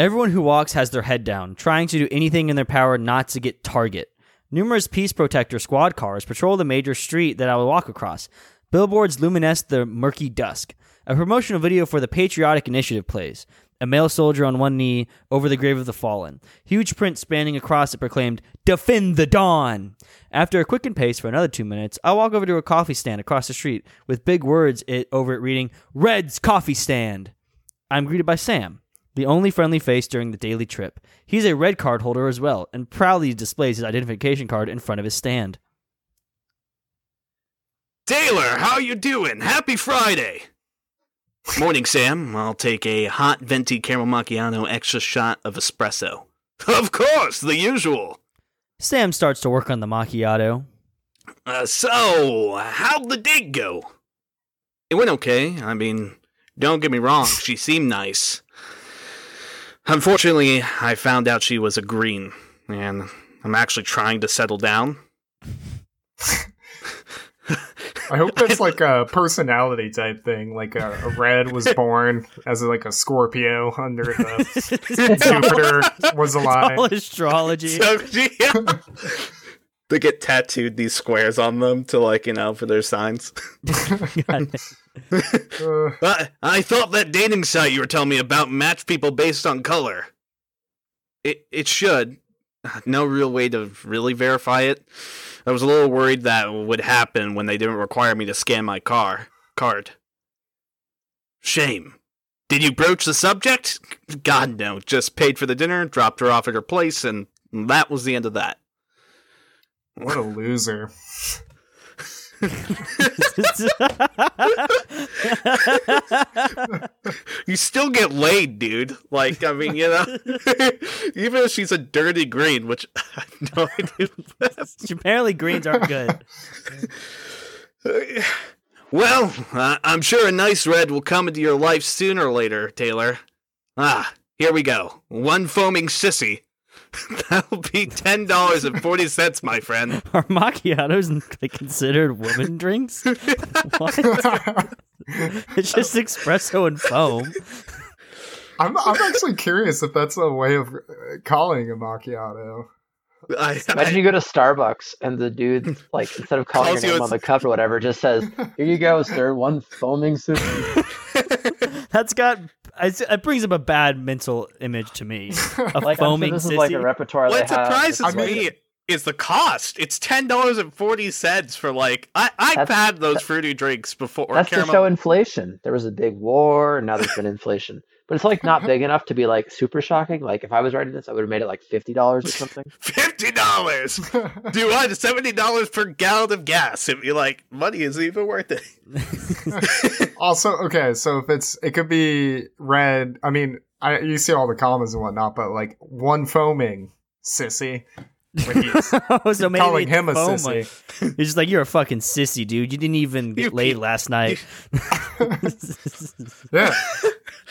Everyone who walks has their head down, trying to do anything in their power not to get target. Numerous Peace Protector squad cars patrol the major street that I will walk across. Billboards luminesce the murky dusk. A promotional video for the Patriotic Initiative plays. A male soldier on one knee over the grave of the fallen. Huge print spanning across it proclaimed, Defend the Dawn! After a quickened pace for another two minutes, I walk over to a coffee stand across the street with big words it over it reading, Red's Coffee Stand. I'm greeted by Sam, the only friendly face during the daily trip. He's a red card holder as well, and proudly displays his identification card in front of his stand. Taylor, how you doing? Happy Friday. Morning, Sam. I'll take a hot venti caramel macchiato extra shot of espresso. Of course, the usual. Sam starts to work on the macchiato. Uh, so, how'd the date go? It went okay. I mean, don't get me wrong, she seemed nice. Unfortunately, I found out she was a green, and I'm actually trying to settle down. I hope that's like a personality type thing. Like a, a red was born as like a Scorpio under the Jupiter was All alive. astrology. So, yeah. they get tattooed these squares on them to, like, you know, for their signs. Uh, I, I thought that dating site you were telling me about matched people based on color. It it should. No real way to really verify it. I was a little worried that would happen when they didn't require me to scan my car card. Shame. Did you broach the subject? God no. Just paid for the dinner, dropped her off at her place, and that was the end of that. what a loser. You still get laid, dude. Like, I mean, you know, even if she's a dirty green, which I have no idea. what that's- Apparently, greens aren't good. well, uh, I'm sure a nice red will come into your life sooner or later, Taylor. Ah, here we go. One foaming sissy. That'll be ten dollars and forty cents, my friend. Are macchiatos considered woman drinks? What? it's just espresso and foam. I'm I'm actually curious if that's a way of uh, calling a macchiato. I, Imagine you go to Starbucks and the dude, like, instead of calling Calls your you name a- on the cup or whatever, just says, "Here you go, sir. One foaming sissy." That's got it's- it brings up a bad mental image to me. A Like, I'm sure foaming this sissy. is like a repertoire what they have. surprises like- me is the cost. It's ten dollars and forty cents for like I I've That's- had those fruity drinks before. or That's to caramel- show inflation. There was a big war, and now there's been inflation. But it's like not big enough to be like super shocking. Like if I was writing this, I would have made it like fifty dollars or something. Fifty dollars. Do what? Seventy dollars per gallon of gas. If you like, money is even worth it. also, okay, so if it's it could be red. I mean, I you see all the commas and whatnot, but like one foaming sissy. Like he's oh, so maybe calling it's him a foaming. sissy. You're just like you're a fucking sissy, dude. You didn't even get You- laid last night. Yeah.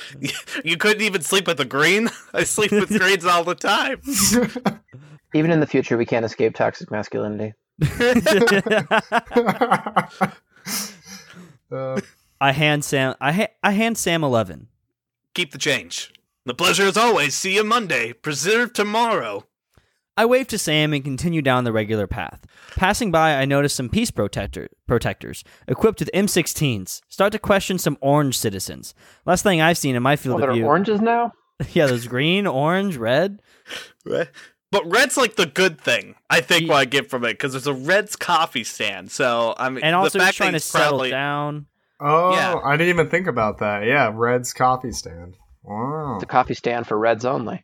you couldn't even sleep with the green. I sleep with greens all the time. Even in the future, we can't escape toxic masculinity. Uh, I hand Sam. I ha- I hand Sam eleven. Keep the change. The pleasure as always. See you Monday. Preserve tomorrow. I wave to Sam and continue down the regular path. Passing by, I notice some peace protector protectors equipped with M16s start to question some orange citizens. Last thing I've seen in my Oh, field there of are view. oranges now. yeah, there's green, orange, red. But red's like the good thing. I think Ye- what I get from it because there's a Red's coffee stand. So I mean, And also the just fact trying to that settle probably, down. oh, Yeah. I didn't even think about that. Yeah, Red's coffee stand. Wow. It's a coffee stand for Reds only.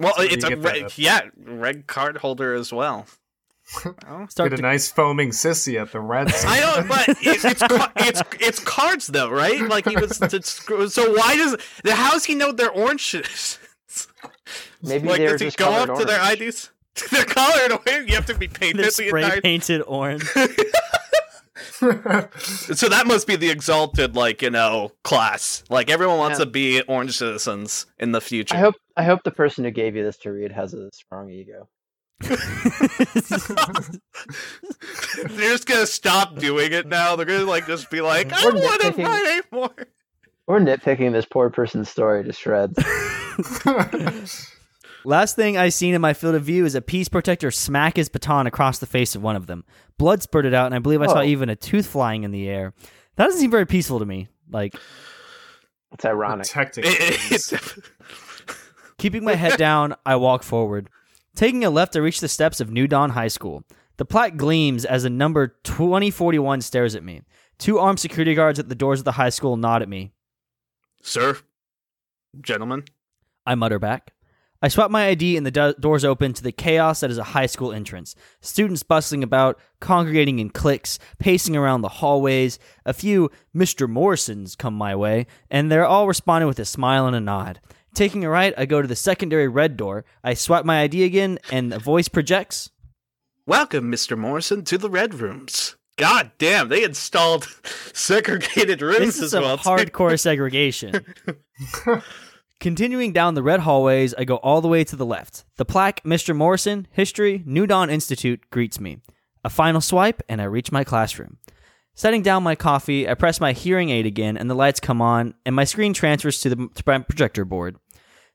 Well, So it's a get red, yeah red card holder as well. Well, Start Get a to nice foaming sissy at the Reds. I know, but it, it's it's it's cards though, right? Like he was. it's- so why does how does he know they're orange? Maybe like they're does he just go colored up to their orange. IDs? They're colored orange. You have to be painted they're the spray entire. painted orange. So that must be the exalted, like you know, class. Like everyone wants Yeah. to be orange citizens in the future. I hope I hope the person who gave you this to read has a strong ego. They're just gonna stop doing it now. They're gonna like just be like, I don't want to write anymore. We're nitpicking this poor person's story to shreds. Last thing I seen in my field of view is a peace protector smack his baton across the face of one of them. Blood spurted out, and I believe I saw oh. even a tooth flying in the air. That doesn't seem very peaceful to me. Like It's ironic. Protecting. It- things. it's- keeping my head down, I walk forward. Taking a left, I reach the steps of New Dawn High School. The plaque gleams as a number 2041 stares at me. Two armed security guards at the doors of the high school nod at me. Sir, gentlemen, I mutter back. I swap my ID and the do- doors open to the chaos that is a high school entrance. Students bustling about, congregating in cliques, pacing around the hallways. A few Mr. Morrisons come my way, and they're all responding with a smile and a nod. Taking a right, I go to the secondary red door. I swipe my ID again, and a voice projects. welcome, Mister Morrison, to the red rooms. God damn, they installed segregated rooms This is as some well. hardcore segregation. Continuing down the red hallways, I go all the way to the left. The plaque, Mr. Morrison, History, New Dawn Institute, greets me. A final swipe, and I reach my classroom. Setting down my coffee, I press my hearing aid again, and the lights come on, and my screen transfers to the projector board.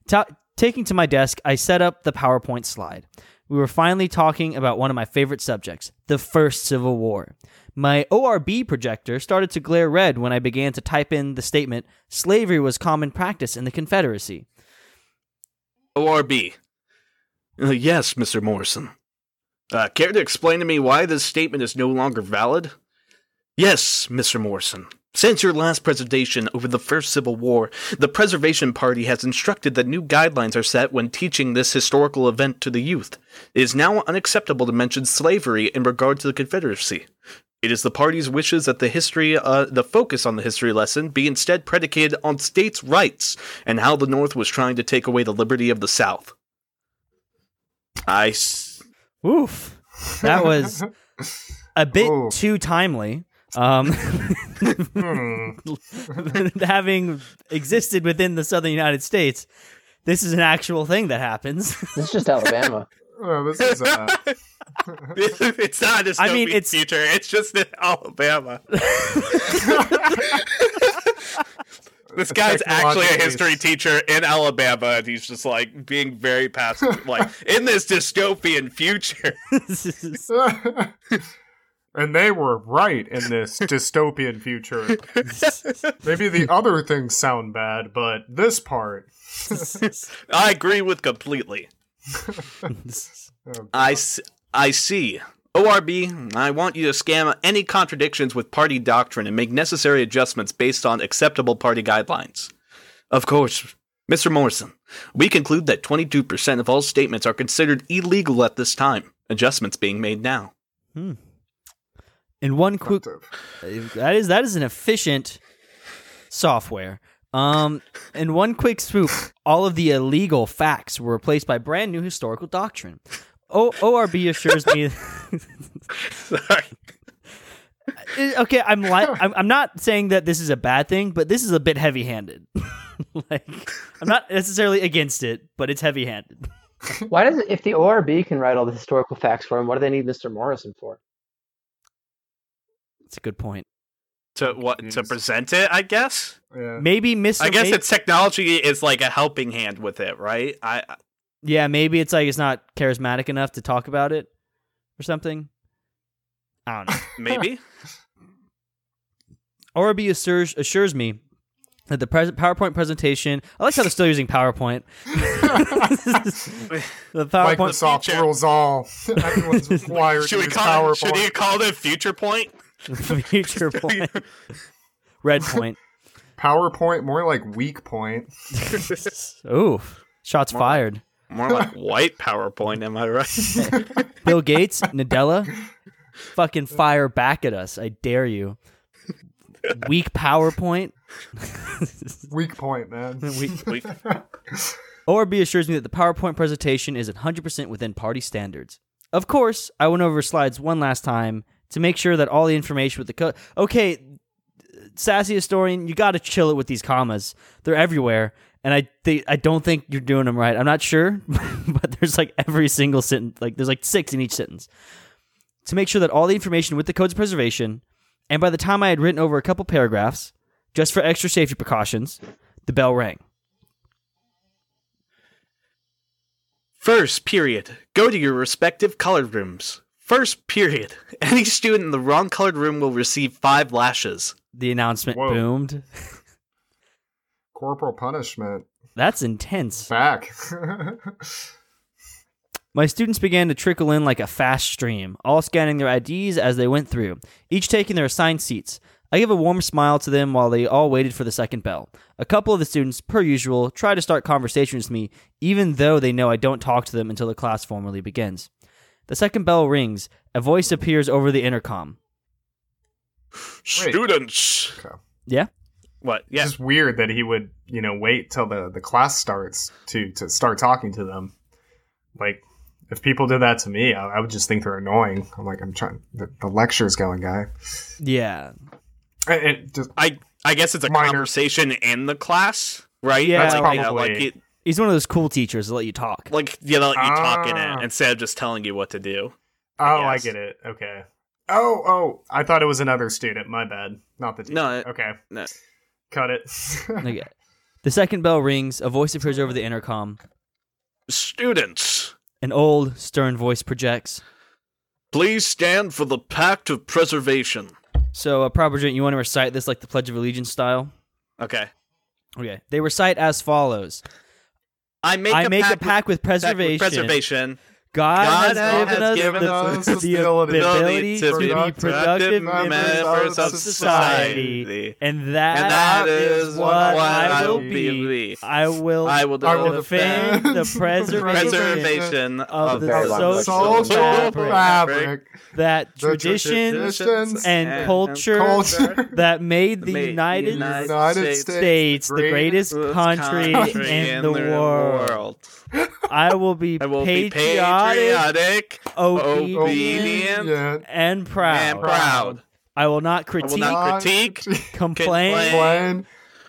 Ta- taking to my desk, I set up the PowerPoint slide. We were finally talking about one of my favorite subjects, the First Civil War. My ORB projector started to glare red when I began to type in the statement, slavery was common practice in the Confederacy. ORB. Uh, yes, Mr. Morrison. Uh, care to explain to me why this statement is no longer valid? Yes, Mr. Morrison. Since your last presentation over the First Civil War, the Preservation Party has instructed that new guidelines are set when teaching this historical event to the youth. It is now unacceptable to mention slavery in regard to the Confederacy. It is the party's wishes that the history, uh, the focus on the history lesson be instead predicated on states' rights and how the North was trying to take away the liberty of the South. I. S- Oof. That was a bit Ooh. too timely. Um, Hmm. having existed within the southern United States, this is an actual thing that happens. This is just Alabama. Oh, this is uh, it's not a dystopian I mean, it's- future. It's just in Alabama. This guy's actually a history teacher in Alabama, and he's just like being very passive. like in this dystopian future, and they were right in this dystopian future. Maybe the other things sound bad, but this part. I agree with completely. Oh, I, I see. ORB, I want you to scan any contradictions with party doctrine and make necessary adjustments based on acceptable party guidelines. Of course, Mr. Morrison, we conclude that 22% of all statements are considered illegal at this time, adjustments being made now. Hmm. In one quick that is that is an efficient software. Um, in one quick swoop, all of the illegal facts were replaced by brand new historical doctrine. O- ORB assures me. Sorry. Eh, okay, I'm, li- I'm I'm not saying that this is a bad thing, but this is a bit heavy-handed. like, I'm not necessarily against it, but it's heavy-handed. Why does it, if the ORB can write all the historical facts for him, what do they need Mr. Morrison for? It's a good point. To what to present it, I guess. Yeah. Maybe Mr. I guess May- its technology is like a helping hand with it, right? I I- yeah, maybe it's like it's not charismatic enough to talk about it or something. I don't know. maybe. ORB assures assures me that the pres- PowerPoint presentation. I like how they're still using PowerPoint. the PowerPoint. Microsoft feature. rules all. Everyone's required should to we use call it, PowerPoint. should he call it future point? Future point. Red point. PowerPoint, more like weak point. Ooh, shots fired. More like white PowerPoint, am I right? Bill Gates, Nadella, fucking fire back at us. I dare you. Weak PowerPoint. Weak point, man. Weak. We- ORB assures me that the PowerPoint presentation is 100% within party standards. Of course, I went over slides one last time to make sure that all the information with the code. Okay, sassy historian, you got to chill it with these commas. They're everywhere, and I they, I don't think you're doing them right. I'm not sure, but there's like every single sentence, like there's like six in each sentence. To make sure that all the information with the code's preservation, and by the time I had written over a couple paragraphs, just for extra safety precautions, the bell rang. First period. Go to your respective colored rooms. First period. Any student in the wrong colored room will receive five lashes. The announcement Whoa. boomed. Corporal punishment. That's intense. Back. My students began to trickle in like a fast stream, all scanning their IDs as they went through, each taking their assigned seats. I gave a warm smile to them while they all waited for the second bell. A couple of the students, per usual, try to start conversations with me, even though they know I don't talk to them until the class formally begins. The second bell rings. A voice appears over the intercom. Students. Yeah? What? It's just weird that he would, you know, wait till the, the class starts to, to start talking to them. Like, if people did that to me, I, I would just think they're annoying. I'm like, I'm trying. The, the lecture's going, guy. Yeah. It, it just, I I guess it's a Minor. conversation in the class, right? Yeah, That's like- you know, like Probably. it, He's one of those cool teachers that let you talk. like you know, let you talk in Ah. it instead of just telling you what to do. oh, I Yes. get it. Okay. Oh, oh, I thought it was another student. My bad. Not the teacher. No, it- okay. no. Cut it. Okay. The second bell rings. A voice appears over the intercom. Students, An old, stern voice projects. please stand for the Pact of Preservation. So, uh, Proper Gent, you want to recite this like the Pledge of Allegiance style? Okay. Okay. They recite as follows I make I a make pact a pack with with- preservation. with preservation. God, God has, given us given the, us the the ability, ability to, be productive members of society. society. And that, and that is what I will be. I will, I will defend defend the preservation preservation of the social lecture. fabric fabric. that traditions traditions and and culture culture that made the United, United States, States the greatest country, in the world. I will be I will be patriotic, patriotic, obedient, obedient, Yeah. and proud. and proud. I will not I will critique, not critique, complain, complain, Plain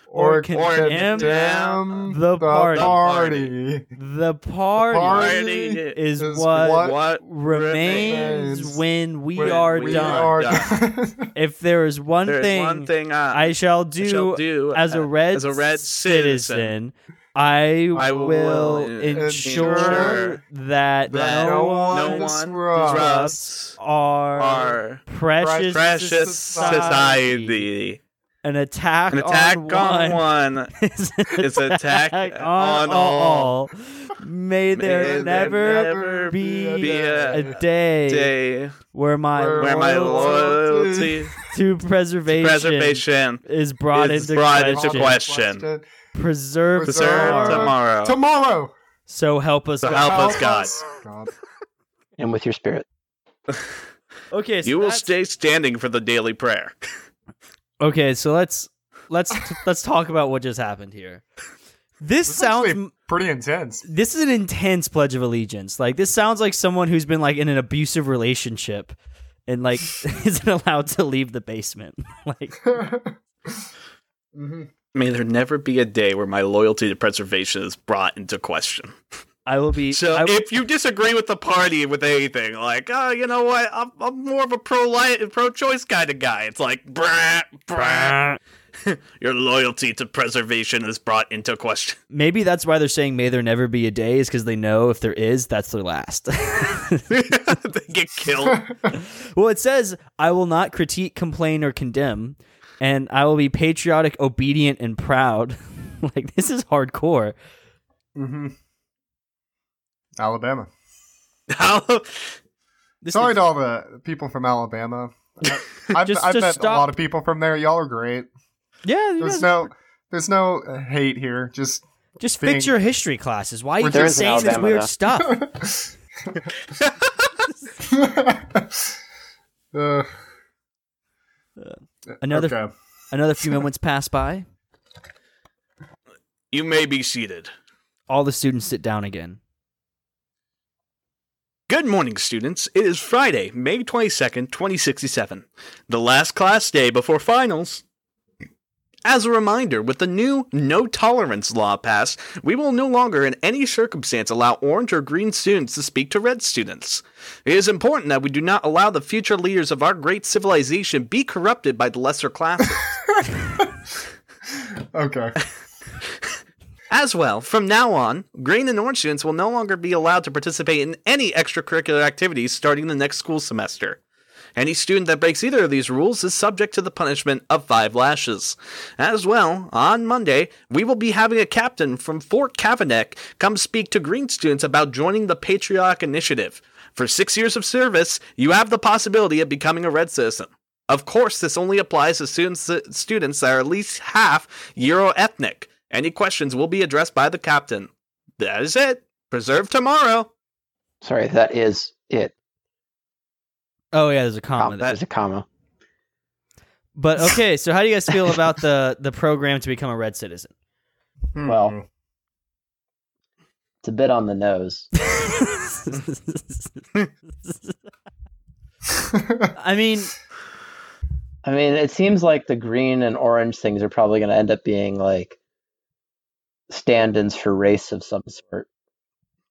or condemn condemn the party. party. The party, party is, is what, what What remains remains when we when are we done. are done. If there is one There's thing, one thing uh, I shall do, shall do as a red, as a red citizen, I, I will, will uh, ensure ensure that, that no, one no one disrupts our, our precious, precious society. society. An attack, An attack on, on one one is an is an attack on, on all. May there May there never, never be, be a, a day, day where my where where my loyalty to preservation, preservation is brought is into brought into question. Question. Preserve, Preserve tomorrow. tomorrow. Tomorrow. So help us. So God. help us, God. God. And with your spirit. Okay, so You will that's- stay standing for the daily prayer. Okay, so let's let's let's talk about what just happened here. This, This sounds pretty intense. this is an intense pledge of allegiance. Like this sounds like someone who's been like in an abusive relationship and like isn't allowed to leave the basement. like Mhm. May there never be a day where my loyalty to preservation is brought into question. I will be So I, if you disagree with the party with anything, like, oh, you know what, I'm, I'm more of a pro life, pro choice kind of guy. It's like, brah, brah. Your loyalty to preservation is brought into question. maybe that's why they're saying may there never be a day is because they know if there is, that's their last. they get killed. well, it says, I will not critique, complain, or condemn, and I will be patriotic, obedient, and proud. like this is hardcore. Mhm. Alabama. This Sorry is- to all the people from Alabama. I- I've, Just- I've just met stop. a lot of people from there. Y'all are great. yeah, There's guys- no, there's no uh, hate here. Just just being- fix your history classes. Why are you There keep is an saying this weird though. stuff? uh, Another okay. another few moments pass by. You may be seated. All the students sit down again. Good morning, students. It is Friday, May 22nd, 2067, the last class day before finals. As a reminder, with the new no tolerance law passed, we will no longer in any circumstance allow orange or green students to speak to red students. It is important that we do not allow the future leaders of our great civilization be corrupted by the lesser classes. Okay. As well, from now on, green and orange students will no longer be allowed to participate in any extracurricular activities starting the next school semester. Any student that breaks either of these rules is subject to the punishment of five lashes. As well, on Monday, we will be having a captain from Fort Cavanagh come speak to green students about joining the Patriotic Initiative. For six years of service, you have the possibility of becoming a red citizen. Of course, this only applies to students, students that are at least half Euro ethnic. Any questions will be addressed by the captain. That is it. Preserve tomorrow. Sorry, that is it. Oh yeah, there's a comma there. There's a comma. But okay, so how do you guys feel about the the program to become a red citizen? Hmm. Well. It's a bit on the nose. I mean, I mean, it seems like the green and orange things are probably going to end up being like stand-ins for race of some sort.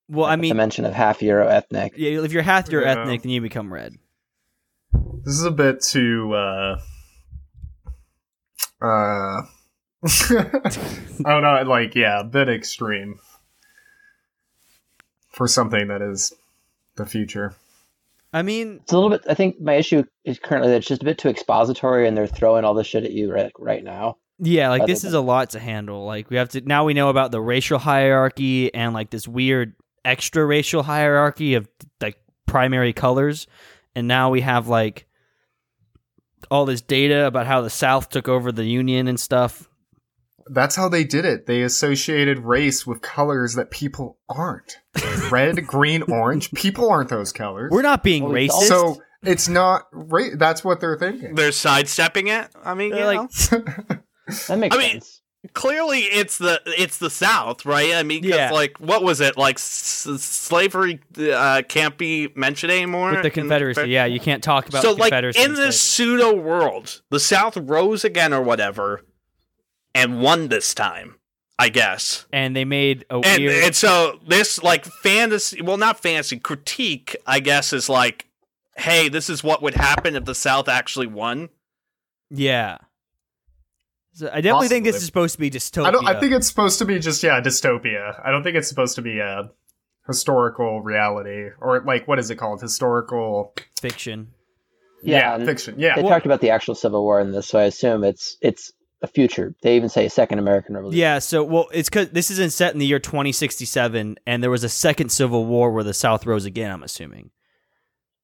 well, I the mean, mention of half Euro ethnic. yeah, if you're half your Yeah. ethnic, then you become red. This is a bit too. Uh, uh, I don't know. Like, yeah, a bit extreme for something that is the future. I mean, It's a little bit. I think my issue is currently that it's just a bit too expository, and they're throwing all this shit at you right right now. yeah, like Rather this is a lot to handle. Like we have to now we know about the racial hierarchy and like this weird extra racial hierarchy of like primary colors, and now we have like all this data about how the South took over the Union and stuff. That's how they did it. They associated race with colors that people aren't. Red, green, orange. People aren't those colors. We're not being Well, racist. so it's not ra- That's what they're thinking. They're sidestepping it. I mean, They're you like- know, That makes I mean, sense. Clearly it's the it's the South, right? I mean, 'cause, Yeah. like what was it? Like s- slavery uh, can't be mentioned anymore with the Confederacy, yeah, you can't talk about so the like Confederacy. in this pseudo world, the South rose again or whatever. and won this time. I guess. And they made a And, weird. and so this like fantasy, well, not fantasy critique, I guess, is like, hey, this is what would happen if the South actually won. yeah. So I definitely think this is supposed to be dystopia. I don't. I think it's supposed to be just yeah, dystopia. I don't think it's supposed to be a historical reality or like what is it called? Historical. fiction. Yeah, Yeah, fiction. Yeah. They talked about the actual Civil War in this, so I assume it's it's a future. They even say a Second American Revolution. Yeah, so well, it's because this isn't set in the year 2067, and there was a second civil war where the South rose again. I'm assuming.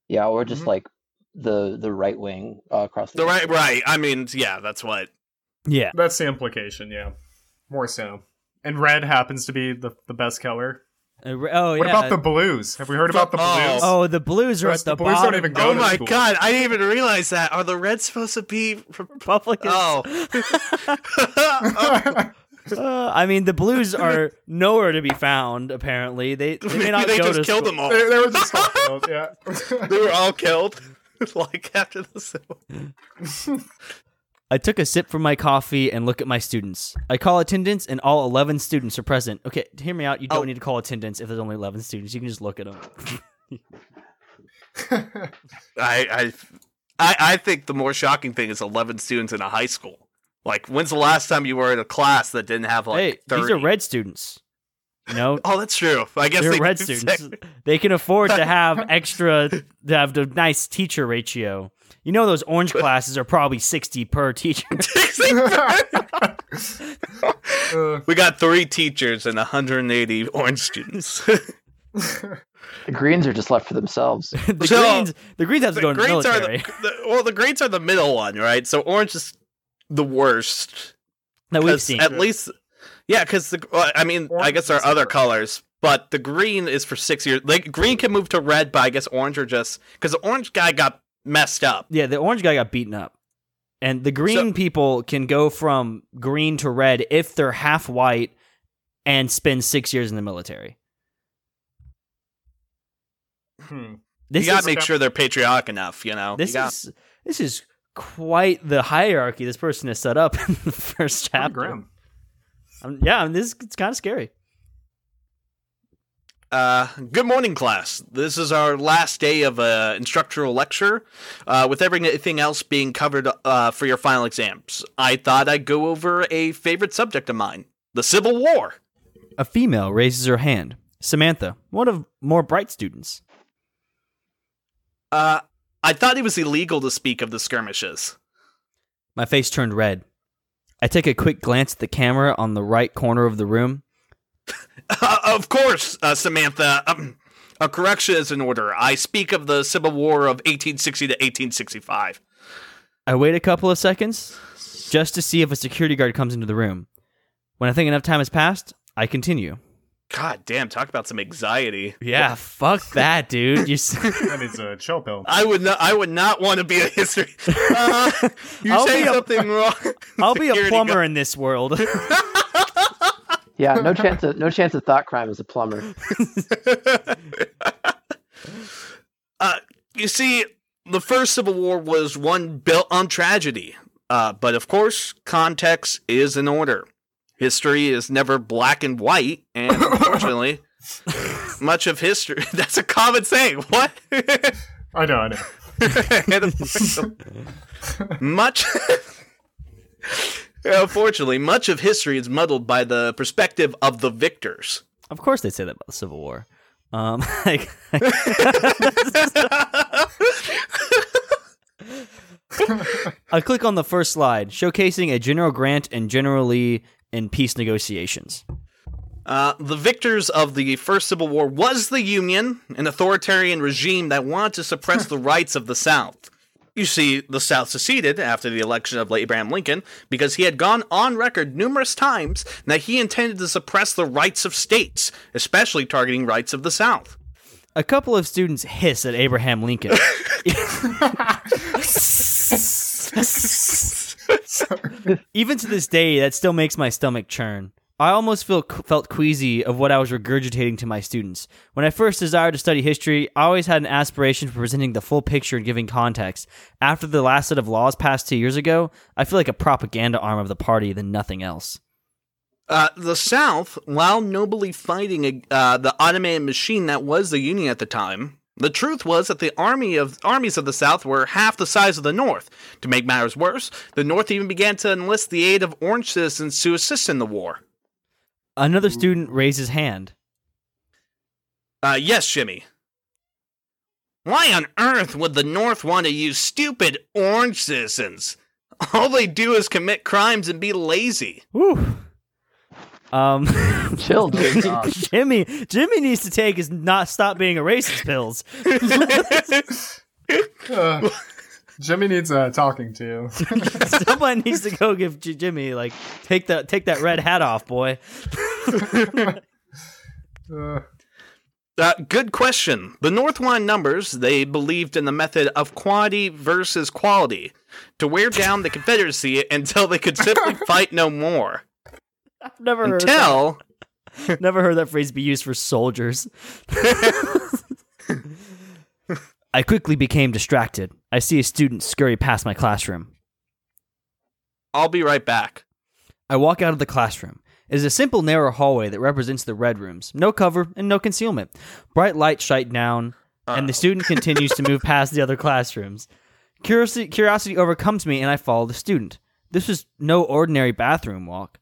Yeah, or just Mhm. like the the right wing uh, across the, The right, right. I mean, yeah, that's what. Yeah, That's the implication. Yeah. More so. And red happens to be the the best color. Uh, re- oh What yeah. about the blues? Have we heard about the blues? oh, the Blues are at the, the Blues don't bottom. even go Oh to my school. god, I didn't even realize that. Are the Reds supposed to be? Republicans. Oh. Uh, I mean, the Blues are nowhere to be found. Apparently, they they may not they go just to killed school. them all. they, they were just all killed, yeah. they were all killed. like after the Civil. I took a sip from my coffee and look at my students. I call attendance, and all 11 students are present. Okay, hear me out. You don't Oh. need to call attendance if there's only 11 students. You can just look at them. I, I, I, I think the more shocking thing is eleven students in a high school. Like, when's the last time you were in a class that didn't have like hey, 30? these are red students. You know, Oh, that's true. I guess they're they red students. say- They can afford to have extra, to have the nice teacher ratio. You know, those orange classes are probably 60 per teacher. We got three teachers and 180 orange students. The Greens are just left for themselves. the So, greens, the greens have to the go in the greens are military. the, the well, the greens are the middle one, right? So orange is the worst. that we've 'Cause seen. At least, yeah, because the well, I mean, I guess there are other different. colors, but the green is for six years. Like green can move to red, but I guess orange are just because the orange guy got messed up. Yeah, the orange guy got beaten up. And the green So- people can go from green to red if they're half white and spend six years in the military. hmm. This you gotta is make sure they're patriotic enough, you know. this You got- is this is quite the hierarchy this person has set up in the first chapter. grim. Yeah, I mean, this it's kind of scary. Uh, good morning, class. This is our last day of uh, instructional lecture, uh, with everything else being covered uh, for your final exams. I thought I'd go over a favorite subject of mine: the Civil War. A female raises her hand. Samantha, one of more bright students. Uh, I thought it was illegal to speak of the skirmishes. My face turned red. I take a quick glance at the camera on the right corner of the room. Uh, of course, uh, Samantha. Um, a correction is in order. I speak of the Civil War of 1860 to 1865. I wait a couple of seconds just to see if a security guard comes into the room. When I think enough time has passed, I continue. God damn! Talk about some anxiety. Yeah, fuck that, dude. You s- That needs a chill pill. I would not. I would not want to be a history. Uh, you I'll say be a- something wrong. I'll be a Security plumber in this world. Yeah, no chance of no chance of thought crime as a plumber. uh, you see, the first Civil War was one built on tragedy. Uh, but of course, context is in order. History is never black and white, and unfortunately, much of history. That's a common saying. What? I know, I know. much. Unfortunately, much of history is muddled by the perspective of the victors. of course, they say that about the Civil War. Um, like, I click on the first slide, showcasing a General Grant and General Lee in peace negotiations. Uh, the victors of the First Civil War was the Union, an authoritarian regime that wanted to suppress the rights of the South. You see, the South seceded after the election of Abraham Lincoln because he had gone on record numerous times that he intended to suppress the rights of states, especially targeting rights of the South. A couple of students hiss at Abraham Lincoln. Even to this day, that still makes my stomach churn. I almost feel, felt queasy of what I was regurgitating to my students. When I first desired to study history, I always had an aspiration for presenting the full picture and giving context. After the last set of laws passed two years ago, I feel like a propaganda arm of the party than nothing else. Uh, the South, while nobly fighting uh, the automated machine that was the Union at the time, the truth was that the army of armies of the South were half the size of the North. To make matters worse, the North even began to enlist the aid of Orange citizens to assist in the war. Another student raises hand. Uh, yes, Jimmy. Why on earth would the North want to use stupid Orange citizens? All they do is commit crimes and be lazy. Whew. Um, Chill, Jimmy. Jimmy, Jimmy needs to take his not stop being a racist pills. Uh, Jimmy needs uh, talking to. Someone needs to go give J- Jimmy like take that take that red hat off, boy. Uh, Uh, good question. The North won numbers. They believed in the method of quantity versus quality to wear down the Confederacy until they could simply fight no more. I've never heard Until that, never heard that phrase be used for soldiers. I quickly became distracted. I see a student scurry past my classroom. I'll be right back. I walk out of the classroom. It is a simple, narrow hallway that represents the red rooms. No cover and no concealment. Bright light shite down, and the uh. student continues to move past the other classrooms. Curiosity, curiosity overcomes me, and I follow the student. This was no ordinary bathroom walk,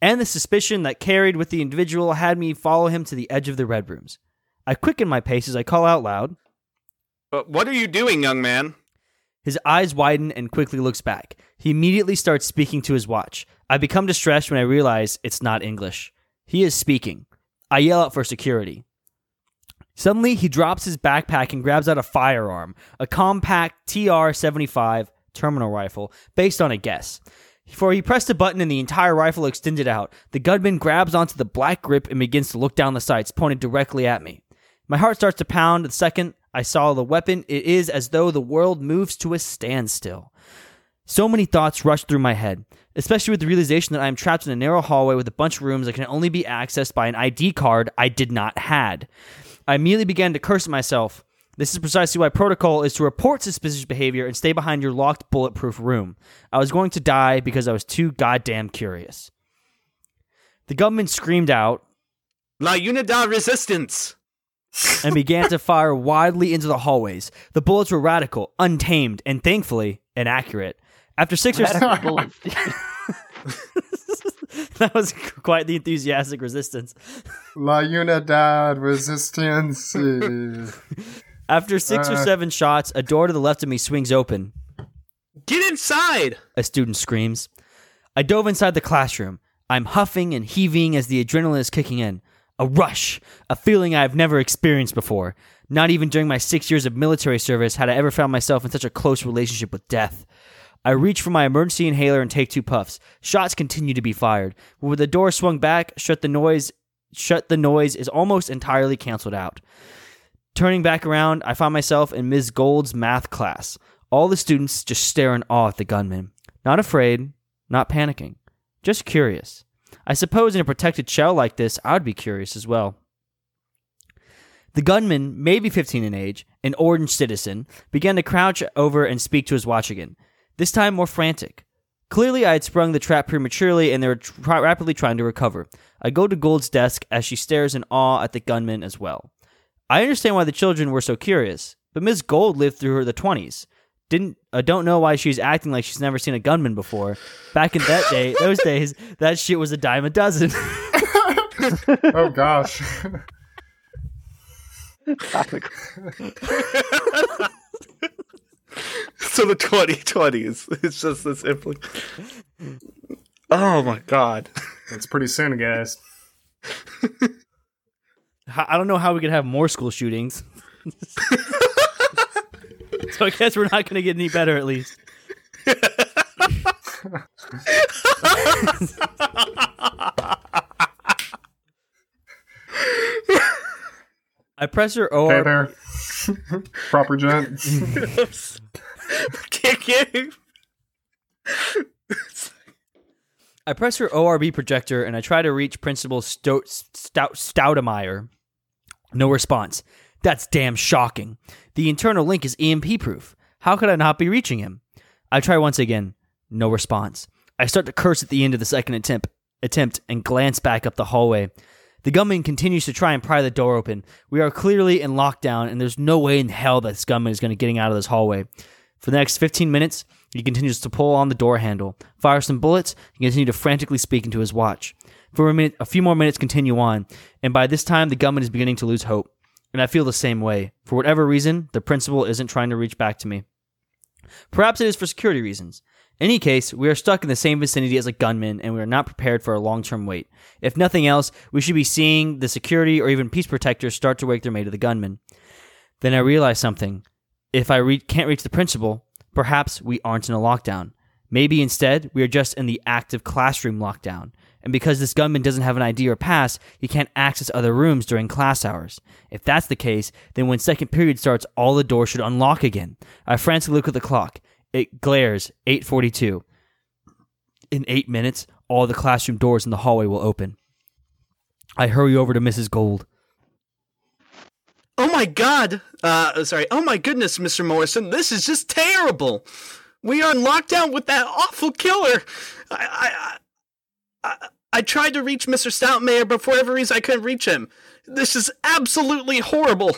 and the suspicion that carried with the individual had me follow him to the edge of the red rooms. I quicken my pace as I call out loud. But what are you doing, young man? His eyes widen and quickly looks back. He immediately starts speaking to his watch. I become distressed when I realize it's not English. He is speaking. I yell out for security. Suddenly, he drops his backpack and grabs out a firearm, a compact TR 75 terminal rifle, based on a guess. For he pressed a button and the entire rifle extended out. The gunman grabs onto the black grip and begins to look down the sights, pointed directly at me. My heart starts to pound the second I saw the weapon. It is as though the world moves to a standstill. So many thoughts rushed through my head, especially with the realization that I am trapped in a narrow hallway with a bunch of rooms that can only be accessed by an ID card I did not had. I immediately began to curse myself. This is precisely why protocol is to report suspicious behavior and stay behind your locked bulletproof room. I was going to die because I was too goddamn curious. The gunman screamed out La Unidad Resistance! And began to fire wildly into the hallways. The bullets were radical, untamed, and thankfully inaccurate. After six or seven, Bullets. that was quite the enthusiastic resistance. La Unidad Resistance. After six or Uh. seven shots, a door to the left of me swings open. Get inside! A student screams. I dove inside the classroom. I'm huffing and heaving as the adrenaline is kicking in. A rush, a feeling I have never experienced before. Not even during my six years of military service had I ever found myself in such a close relationship with death. I reach for my emergency inhaler and take two puffs. Shots continue to be fired. When the door swung back, shut the noise shut the noise is almost entirely canceled out. Turning back around, I find myself in Ms. Gold's math class. All the students just stare in awe at the gunman. Not afraid, not panicking, just curious. I suppose in a protected shell like this, I would be curious as well. The gunman, maybe 15 in age, an orange citizen, began to crouch over and speak to his watch again, this time more frantic. Clearly, I had sprung the trap prematurely and they were tr- rapidly trying to recover. I go to Gold's desk as she stares in awe at the gunman as well. I understand why the children were so curious, but Miss Gold lived through her the 20s. Didn't I don't know why she's acting like she's never seen a gunman before. Back in that day, those days, that shit was a dime a dozen. oh gosh. So the 2020s. It's just this impl- Oh my god. It's pretty soon, guys. I don't know how we could have more school shootings. so I guess we're not going to get any better, at least. I press her Hey there. Proper gent. Can't get I press her ORB projector and I try to reach Principal Sto- Stout Stoudemeyer. No response. That's damn shocking. The internal link is EMP proof. How could I not be reaching him? I try once again. No response. I start to curse at the end of the second attempt, attempt and glance back up the hallway. The gunman continues to try and pry the door open. We are clearly in lockdown, and there's no way in hell that this gunman is going to getting out of this hallway. For the next 15 minutes, he continues to pull on the door handle, fire some bullets, and continue to frantically speak into his watch. For a minute, a few more minutes continue on, and by this time, the gunman is beginning to lose hope. And I feel the same way. For whatever reason, the principal isn't trying to reach back to me. Perhaps it is for security reasons. In any case, we are stuck in the same vicinity as a gunman and we are not prepared for a long term wait. If nothing else, we should be seeing the security or even peace protectors start to wake their mate of the gunman. Then I realize something. If I re- can't reach the principal, perhaps we aren't in a lockdown. Maybe instead, we are just in the active classroom lockdown. And because this gunman doesn't have an ID or pass, he can't access other rooms during class hours. If that's the case, then when second period starts, all the doors should unlock again. I frantically look at the clock. It glares 8:42. In 8 minutes, all the classroom doors in the hallway will open. I hurry over to Mrs. Gold. Oh my god! Uh, sorry. Oh my goodness, Mr. Morrison, this is just terrible. We are in lockdown with that awful killer. I, I, I, tried to reach Mr. Stoutmayer, but for whatever reason, I couldn't reach him. This is absolutely horrible.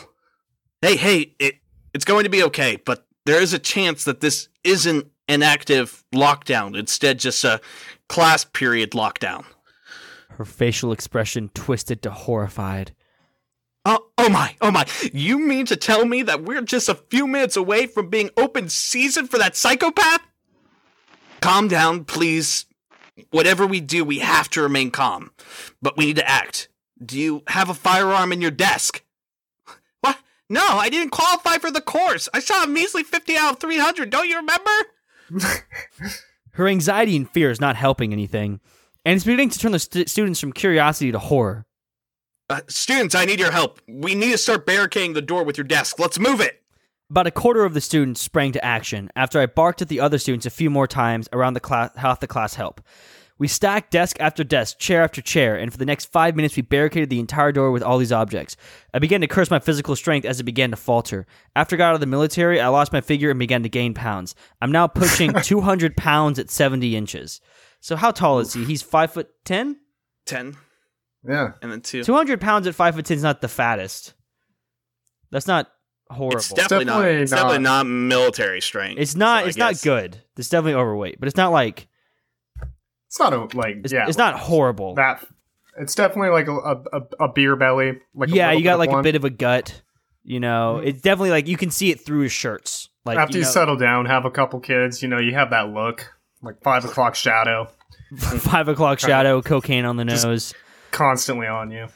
Hey, hey, it, it's going to be okay, but there is a chance that this isn't an active lockdown. Instead, just a class period lockdown. Her facial expression twisted to horrified. Oh, oh my, oh my. You mean to tell me that we're just a few minutes away from being open season for that psychopath? Calm down, please. Whatever we do, we have to remain calm. But we need to act. Do you have a firearm in your desk? What? No, I didn't qualify for the course. I saw a measly 50 out of 300. Don't you remember? Her anxiety and fear is not helping anything, and it's beginning to turn the st- students from curiosity to horror. Uh, students, I need your help. We need to start barricading the door with your desk. Let's move it. About a quarter of the students sprang to action after I barked at the other students a few more times around the class, half the class help. We stacked desk after desk, chair after chair, and for the next five minutes we barricaded the entire door with all these objects. I began to curse my physical strength as it began to falter. After I got out of the military, I lost my figure and began to gain pounds. I'm now pushing 200 pounds at 70 inches. So how tall is he? He's five foot ten. 10, Yeah. and then 2. 200 pounds at five foot ten is not the fattest. That's not horrible. It's definitely, not. definitely It's definitely not- not military strength. It's not. so it's not good. It's definitely overweight, but it's not like It's not a like it's, yeah. it's not horrible. that. It's definitely like a a, a, a beer belly. Like yeah, little you got like of a bit of a gut. You know, mm-hmm. it's definitely like you can see it through his shirts. Like After you know, settle down, have a couple kids, you know, you have that look like five o'clock shadow five o'clock shadow, cocaine on the nose. constantly on you.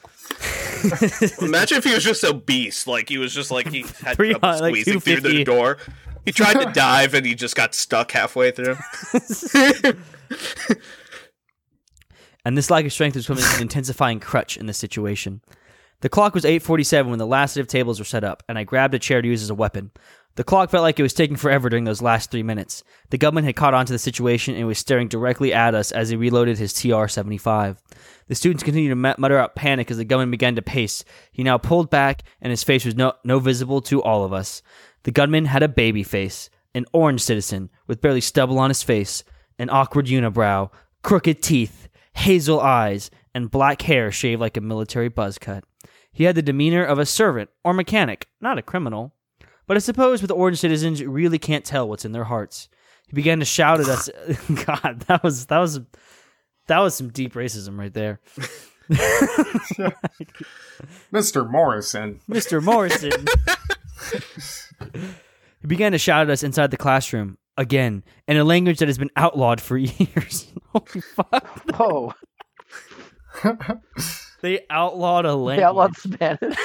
Imagine if he was just obese, like he was just like he had Three trouble like squeezing through the door. He tried to dive and he just got stuck halfway through. and this lack of strength was becoming an intensifying crutch in this situation. The clock was 8:47 when the last set of tables were set up, and I grabbed a chair to use as a weapon. The clock felt like it was taking forever during those last three minutes. The gunman had caught on to the situation and was staring directly at us as he reloaded his TR-75. The students continued to mutter out panic as the gunman began to pace. He now pulled back, and his face was no, no visible to all of us. The gunman had a baby face, an orange citizen with barely stubble on his face, an awkward unibrow, crooked teeth, hazel eyes, and black hair shaved like a military buzz cut. He had the demeanor of a servant or mechanic, not a criminal. But I suppose with orange citizens, you really can't tell what's in their hearts. He began to shout at us. God, that was that was that was some deep racism right there, Mr. Morrison. Mr. Morrison. he began to shout at us inside the classroom again in a language that has been outlawed for years. Holy fuck! Whoa, They outlawed a language. they outlawed Spanish.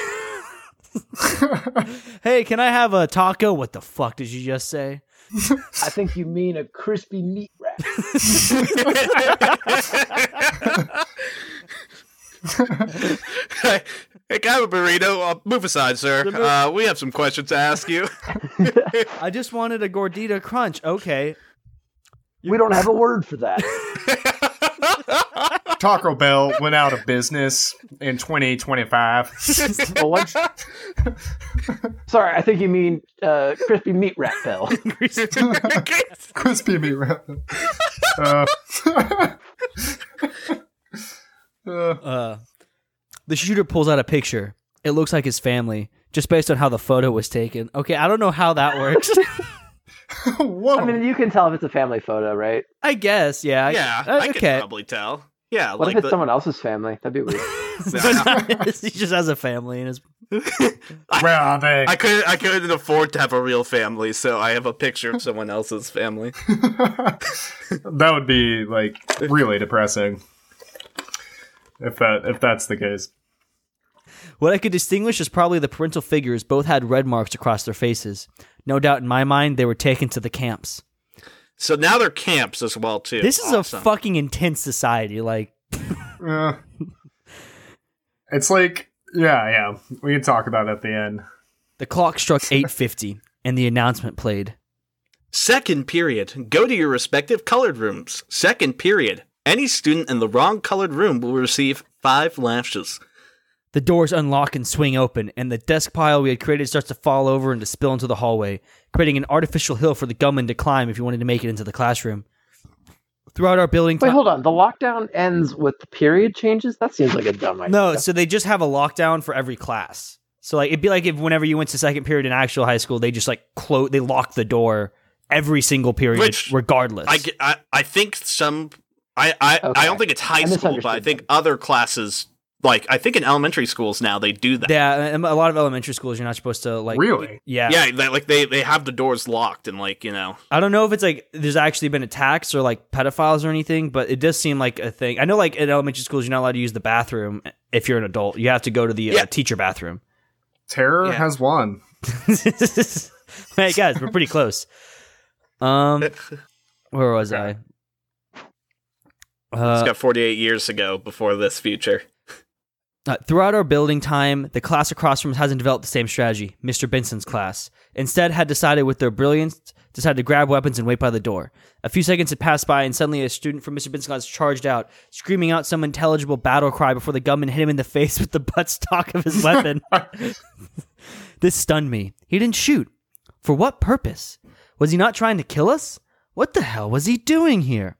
Hey, can I have a taco? What the fuck did you just say? I think you mean a crispy meat wrap. hey, hey, can I have a burrito? Uh, move aside, sir. Uh, we have some questions to ask you. I just wanted a gordita crunch. Okay. We don't have a word for that. Taco Bell went out of business in 2025. Well, once- Sorry, I think you mean uh, crispy meat wrap bell. Crispy meat wrap. Uh, uh, Uh, the shooter pulls out a picture. It looks like his family, just based on how the photo was taken. Okay, I don't know how that works. whoa. I mean, you can tell if it's a family photo, right? I guess, yeah. Yeah, uh, I could okay. probably tell. Yeah, What like if it's the, someone else's family? That'd be weird. he just has a family and his. Where are they? I couldn't. I couldn't afford to have a real family, so I have a picture of someone else's family. that would be like really depressing. If that if that's the case. What I could distinguish is probably the parental figures both had red marks across their faces. No doubt in my mind they were taken to the camps. So now they're camps as well too. This is Awesome. a fucking intense society. Like, Uh, it's like yeah, yeah. We can talk about it at the end. the clock struck 8:50 and the announcement played. Second period. Go to your respective colored rooms. Second period. Any student in the wrong colored room will receive five lashes. The doors unlock and swing open, and the desk pile we had created starts to fall over and to spill into the hallway, creating an artificial hill for the gunman to climb if he wanted to make it into the classroom. Throughout our building, Wait, ti- hold on. The lockdown ends with the period changes. That seems like a dumb idea. no, so they just have a lockdown for every class. So like it'd be like if whenever you went to second period in actual high school, they just like close, they lock the door every single period, Which regardless. I, I, I think some. I, I, Okay. I don't think it's high I school, but I think then. other classes, like I think in elementary schools now, they do that. yeah, a lot of elementary schools you're not supposed to like. Really? Yeah, Yeah, they, like they, they have the doors locked and like you know. I don't know if it's like there's actually been attacks or like pedophiles or anything, but it does seem like a thing. I know like in elementary schools you're not allowed to use the bathroom if you're an adult. You have to go to the uh, teacher bathroom. Terror Yeah. has won. hey guys, we're pretty close. Um, where was I? It's got 48 years ago before this future. Uh, throughout our building time, the class across from us hasn't developed the same strategy. Mr. Benson's class instead had decided, with their brilliance, decided to grab weapons and wait by the door. A few seconds had passed by, and suddenly a student from Mr. Benson's class charged out, screaming out some intelligible battle cry before the gunman hit him in the face with the buttstock of his weapon. this stunned me. He didn't shoot. For what purpose? Was he not trying to kill us? What the hell was he doing here?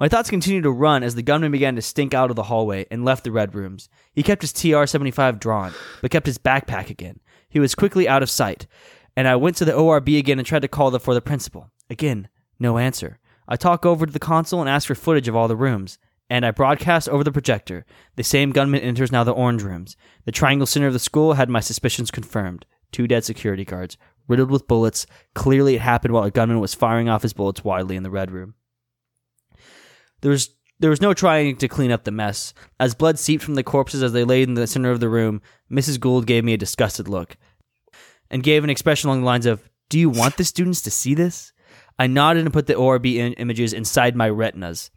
My thoughts continued to run as the gunman began to stink out of the hallway and left the red rooms. He kept his TR 75 drawn, but kept his backpack again. He was quickly out of sight, and I went to the ORB again and tried to call the, for the principal. Again, no answer. I talk over to the console and ask for footage of all the rooms, and I broadcast over the projector. The same gunman enters now the orange rooms. The triangle center of the school had my suspicions confirmed. Two dead security guards, riddled with bullets. Clearly, it happened while a gunman was firing off his bullets widely in the red room. There was there was no trying to clean up the mess. As blood seeped from the corpses as they lay in the center of the room, Mrs. Gould gave me a disgusted look and gave an expression along the lines of, Do you want the students to see this? I nodded and put the ORB in- images inside my retinas.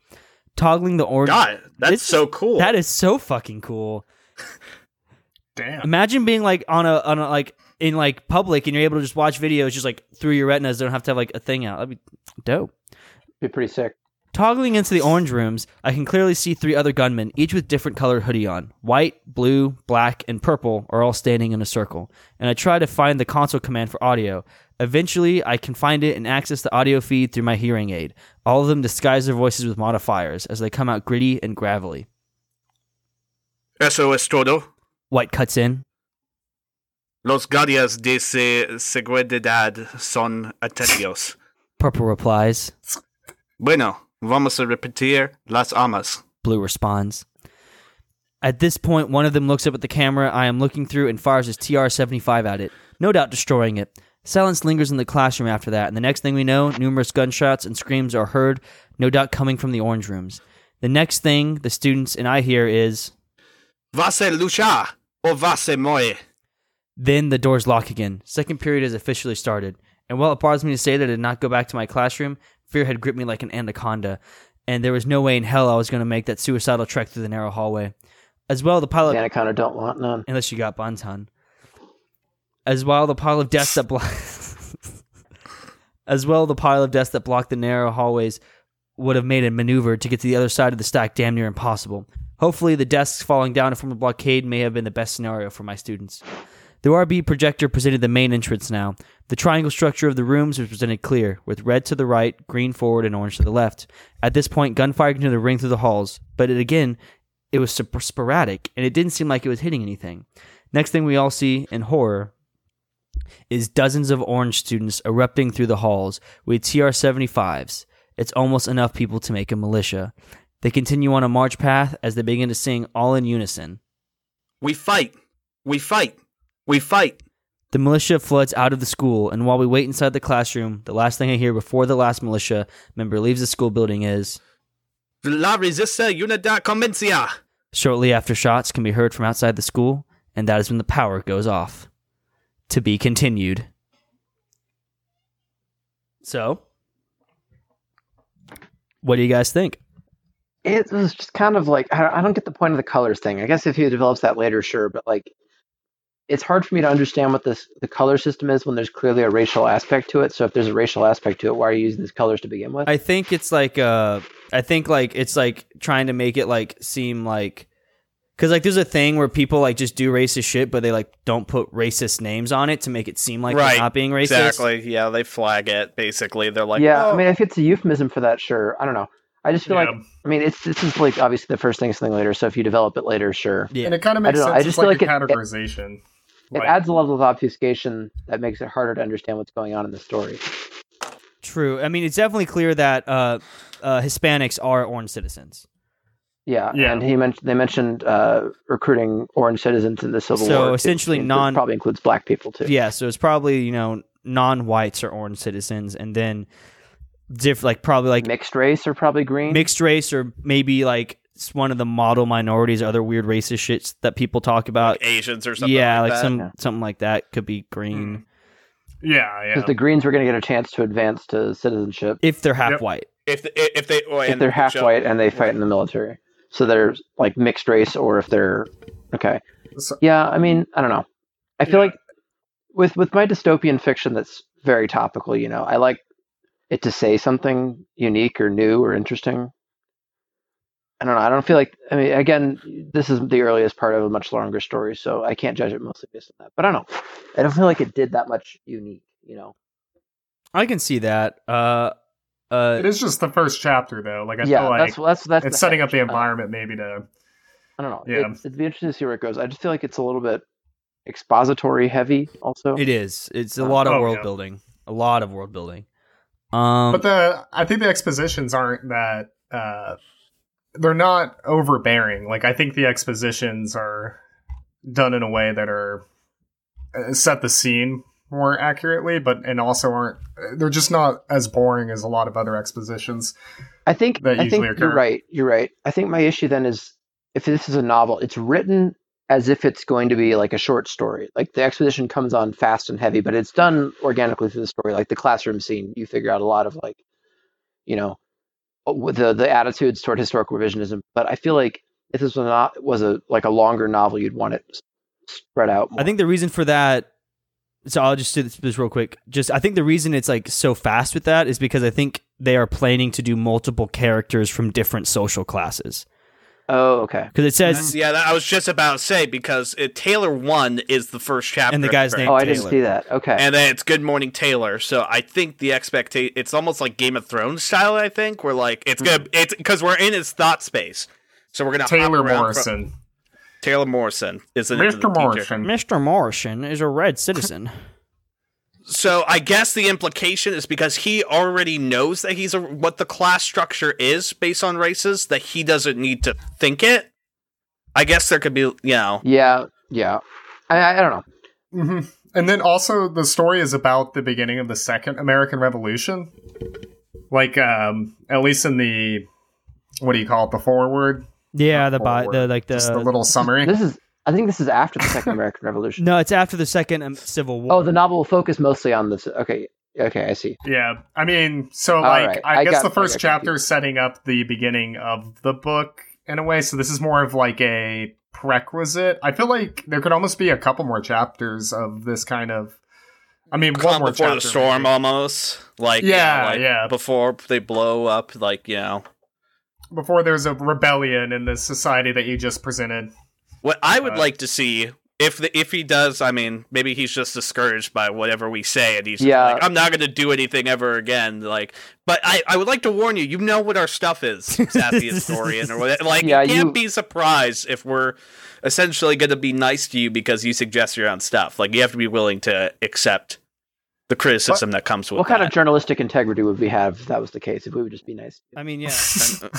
Toggling the orange. God, that's This- so cool. That is so fucking cool. Damn. Imagine being like on a on a like in like public and you're able to just watch videos just like through your retinas. Don't have to have like a thing out. That'd be dope. Be pretty sick. Toggling into the orange rooms, I can clearly see three other gunmen, each with different colored hoodie on. White, blue, black, and purple are all standing in a circle. And I try to find the console command for audio. Eventually, I can find it and access the audio feed through my hearing aid. All of them disguise their voices with modifiers as they come out gritty and gravelly. Eso es todo. White cuts in. Los guardias de se seguridad son atendidos. Purple replies. Bueno, vamos a repetir las armas. Blue responds. At this point, one of them looks up at the camera I am looking through and fires his TR 75 at it, no doubt destroying it. Silence lingers in the classroom after that, and the next thing we know, numerous gunshots and screams are heard, no doubt coming from the orange rooms. The next thing the students and I hear is Vas a luchar o vas a then the doors lock again. Second period has officially started. And while it bothers me to say that I did not go back to my classroom, fear had gripped me like an anaconda, and there was no way in hell I was going to make that suicidal trek through the narrow hallway. As well, the pilot The anaconda don't want none. unless you got Bantan. As well, the pile of desks that block, as well the pile of desks that block the narrow hallways would have made a maneuver to get to the other side of the stack damn near impossible. Hopefully, the desks falling down from the blockade may have been the best scenario for my students. The ORB projector presented the main entrance now. The triangle structure of the rooms was presented clear, with red to the right, green forward, and orange to the left. At this point, gunfire continued to ring through the halls, but it again, it was sp- sporadic, and it didn't seem like it was hitting anything. Next thing we all see in horror is dozens of orange students erupting through the halls with TR 75s. It's almost enough people to make a militia. They continue on a march path as they begin to sing all in unison. We fight. We fight. We fight. The militia floods out of the school, and while we wait inside the classroom, the last thing I hear before the last militia member leaves the school building is La resista unidad convencia. shortly after shots can be heard from outside the school, and that is when the power goes off. To be continued. So, what do you guys think? It was just kind of like I don't, I don't get the point of the colors thing. I guess if he develops that later, sure, but like it's hard for me to understand what this the color system is when there's clearly a racial aspect to it. So if there's a racial aspect to it, why are you using these colors to begin with? I think it's like uh I think like it's like trying to make it like seem like cuz like there's a thing where people like just do racist shit but they like don't put racist names on it to make it seem like Right, they're not being racist. Exactly. Yeah, they flag it. Basically, they're like, yeah, "Oh, I mean, if it's a euphemism for that, sure. I don't know. I just feel Yeah. like I mean, it's this is like obviously the first thing, something later. So if you develop it later, sure. Yeah. And it kind of makes don't sense. I just it's feel like, like a it- it- categorization. It Like- adds a level of obfuscation that makes it harder to understand what's going on in the story. True. I mean, it's definitely clear that uh, uh, Hispanics are orange citizens. Yeah, Yeah. and he mentioned they mentioned uh, recruiting orange citizens in the Civil So War. So essentially It non- probably includes black people too. Yeah, so it's probably you know non-whites are orange citizens, and then diff like probably like Mixed race are probably green. mixed race or maybe like s- one of the model minorities, or other weird racist shits that people talk about. Asians or something. yeah, like, like that. some Yeah. something like that could be green hmm. yeah, yeah. because the Greens were going to get a chance to advance to citizenship if they're half Yep. white. if the, if they oh, if they're half show- white and they fight in the military. So they're like mixed race, or if they're okay. So- Yeah, I mean, I don't know. I feel Yeah. like with with my dystopian fiction that's very topical. You know, I like it to say something unique or new or interesting. I don't know. I don't feel like. I mean, again, this is the earliest part of a much longer story, so I can't judge it mostly based on that. But I don't know. I don't feel like it did that much unique. You know. I can see that. Uh, uh, it is just the first chapter, though. Like I yeah, feel like that's that's that's it's setting up the hedge. Uh, environment, maybe to I don't know. Yeah. It, it'd be interesting to see where it goes. I just feel like it's a little bit expository heavy. Also, it is. It's a Uh, lot of oh, world yeah. building. A lot of world building. Um, But the I think the expositions aren't that uh they're not overbearing. Like I think the expositions are done in a way that are uh, set the scene more accurately, but and also aren't they're just not as boring as a lot of other expositions. I think that I think usually you're right. You're right. I think my issue then is if this is a novel, it's written as if it's going to be like a short story. Like the exposition comes on fast and heavy, but it's done organically through the story. Like the classroom scene, you figure out a lot of like, you know, the the attitudes toward historical revisionism. But I feel like if this was not was a like a longer novel, you'd want it spread out. More. I think the reason for that. So I'll just do this, this real quick. Just I think the reason it's like so fast with that is because I think they are planning to do multiple characters from different social classes. Oh, okay. Because it says Yeah, that, I was just about to say because it, Taylor one is the first chapter, And the guy's name- Oh, I didn't see that. Okay. and then it's Good Morning Taylor. So I think the expectation it's almost like Game of Thrones style. I think we're like it's gonna hmm. it's because we're in his thought space. So we're gonna hop Taylor around from- Morrison. Taylor Morrison is an Mr. Morrison. Mr. Morrison is a red citizen. So I guess the implication is because he already knows that he's a what the class structure is based on races that he doesn't need to think it. I guess there could be, you know, yeah, yeah. I, I I don't know. hmm And then also the story is about the beginning of the second American Revolution. Like um at least in the what do you call it, the forward? Yeah, the bi- the like Just the the little summary. This is. I think this is after the Second American Revolution. no, it's after the second um, Civil War. Oh, the novel will focus mostly on this. Okay, okay, I see. Yeah, I mean, so like, right. I, I guess the first chapter is setting up the beginning of the book in a way. So this is more of like a prerequisite. I feel like there could almost be a couple more chapters of this kind of I mean, one more before the storm maybe. almost. Like you know, Yeah, like, yeah. Before they blow up, like you know. before there's a rebellion in the society that you just presented. What I would Uh, like to see if the, if he does, I mean, maybe he's just discouraged by whatever we say, and he's Yeah. like, I'm not going to do anything ever again. Like, but I, I would like to warn you, you know what our stuff is, sassy historian, or whatever. Like, Yeah, you can't you- be surprised if we're essentially going to be nice to you because you suggest your own stuff. Like, you have to be willing to accept the criticism that comes with it. What kind of journalistic integrity would we have if that was the case? If we would just be nice? I mean, yeah.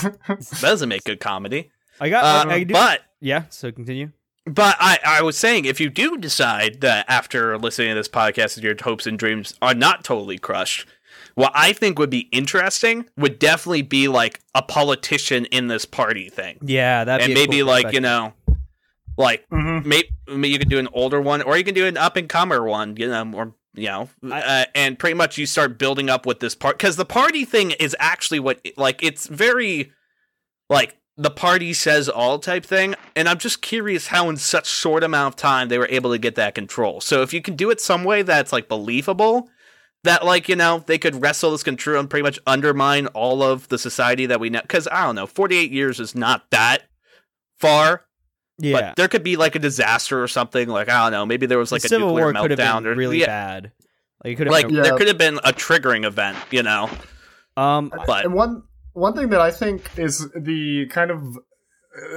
that doesn't make good comedy. I got. Uh, I, I do, but yeah. So continue. But I, I was saying, if you do decide that after listening to this podcast, your hopes and dreams are not totally crushed, what I think would be interesting would definitely be like a politician in this party thing, Yeah, that and maybe like you know, like Mhm. maybe, maybe you could do an older one, or you can do an up and comer one, you know, or you know, uh, and pretty much you start building up with this part because the party thing is actually what like it's very like the party says all type thing and i'm just curious how in such short amount of time they were able to get that control so if you can do it some way that's like believable that like you know they could wrestle this control and pretty much undermine all of the society that we know because i don't know 48 years is not that far yeah. but there could be like a disaster or something like i don't know maybe there was like the a Civil nuclear War could have meltdown been or really yeah, bad. Like it could have like been Yeah. there could have been a triggering event you know um but And one one thing that I think is the kind of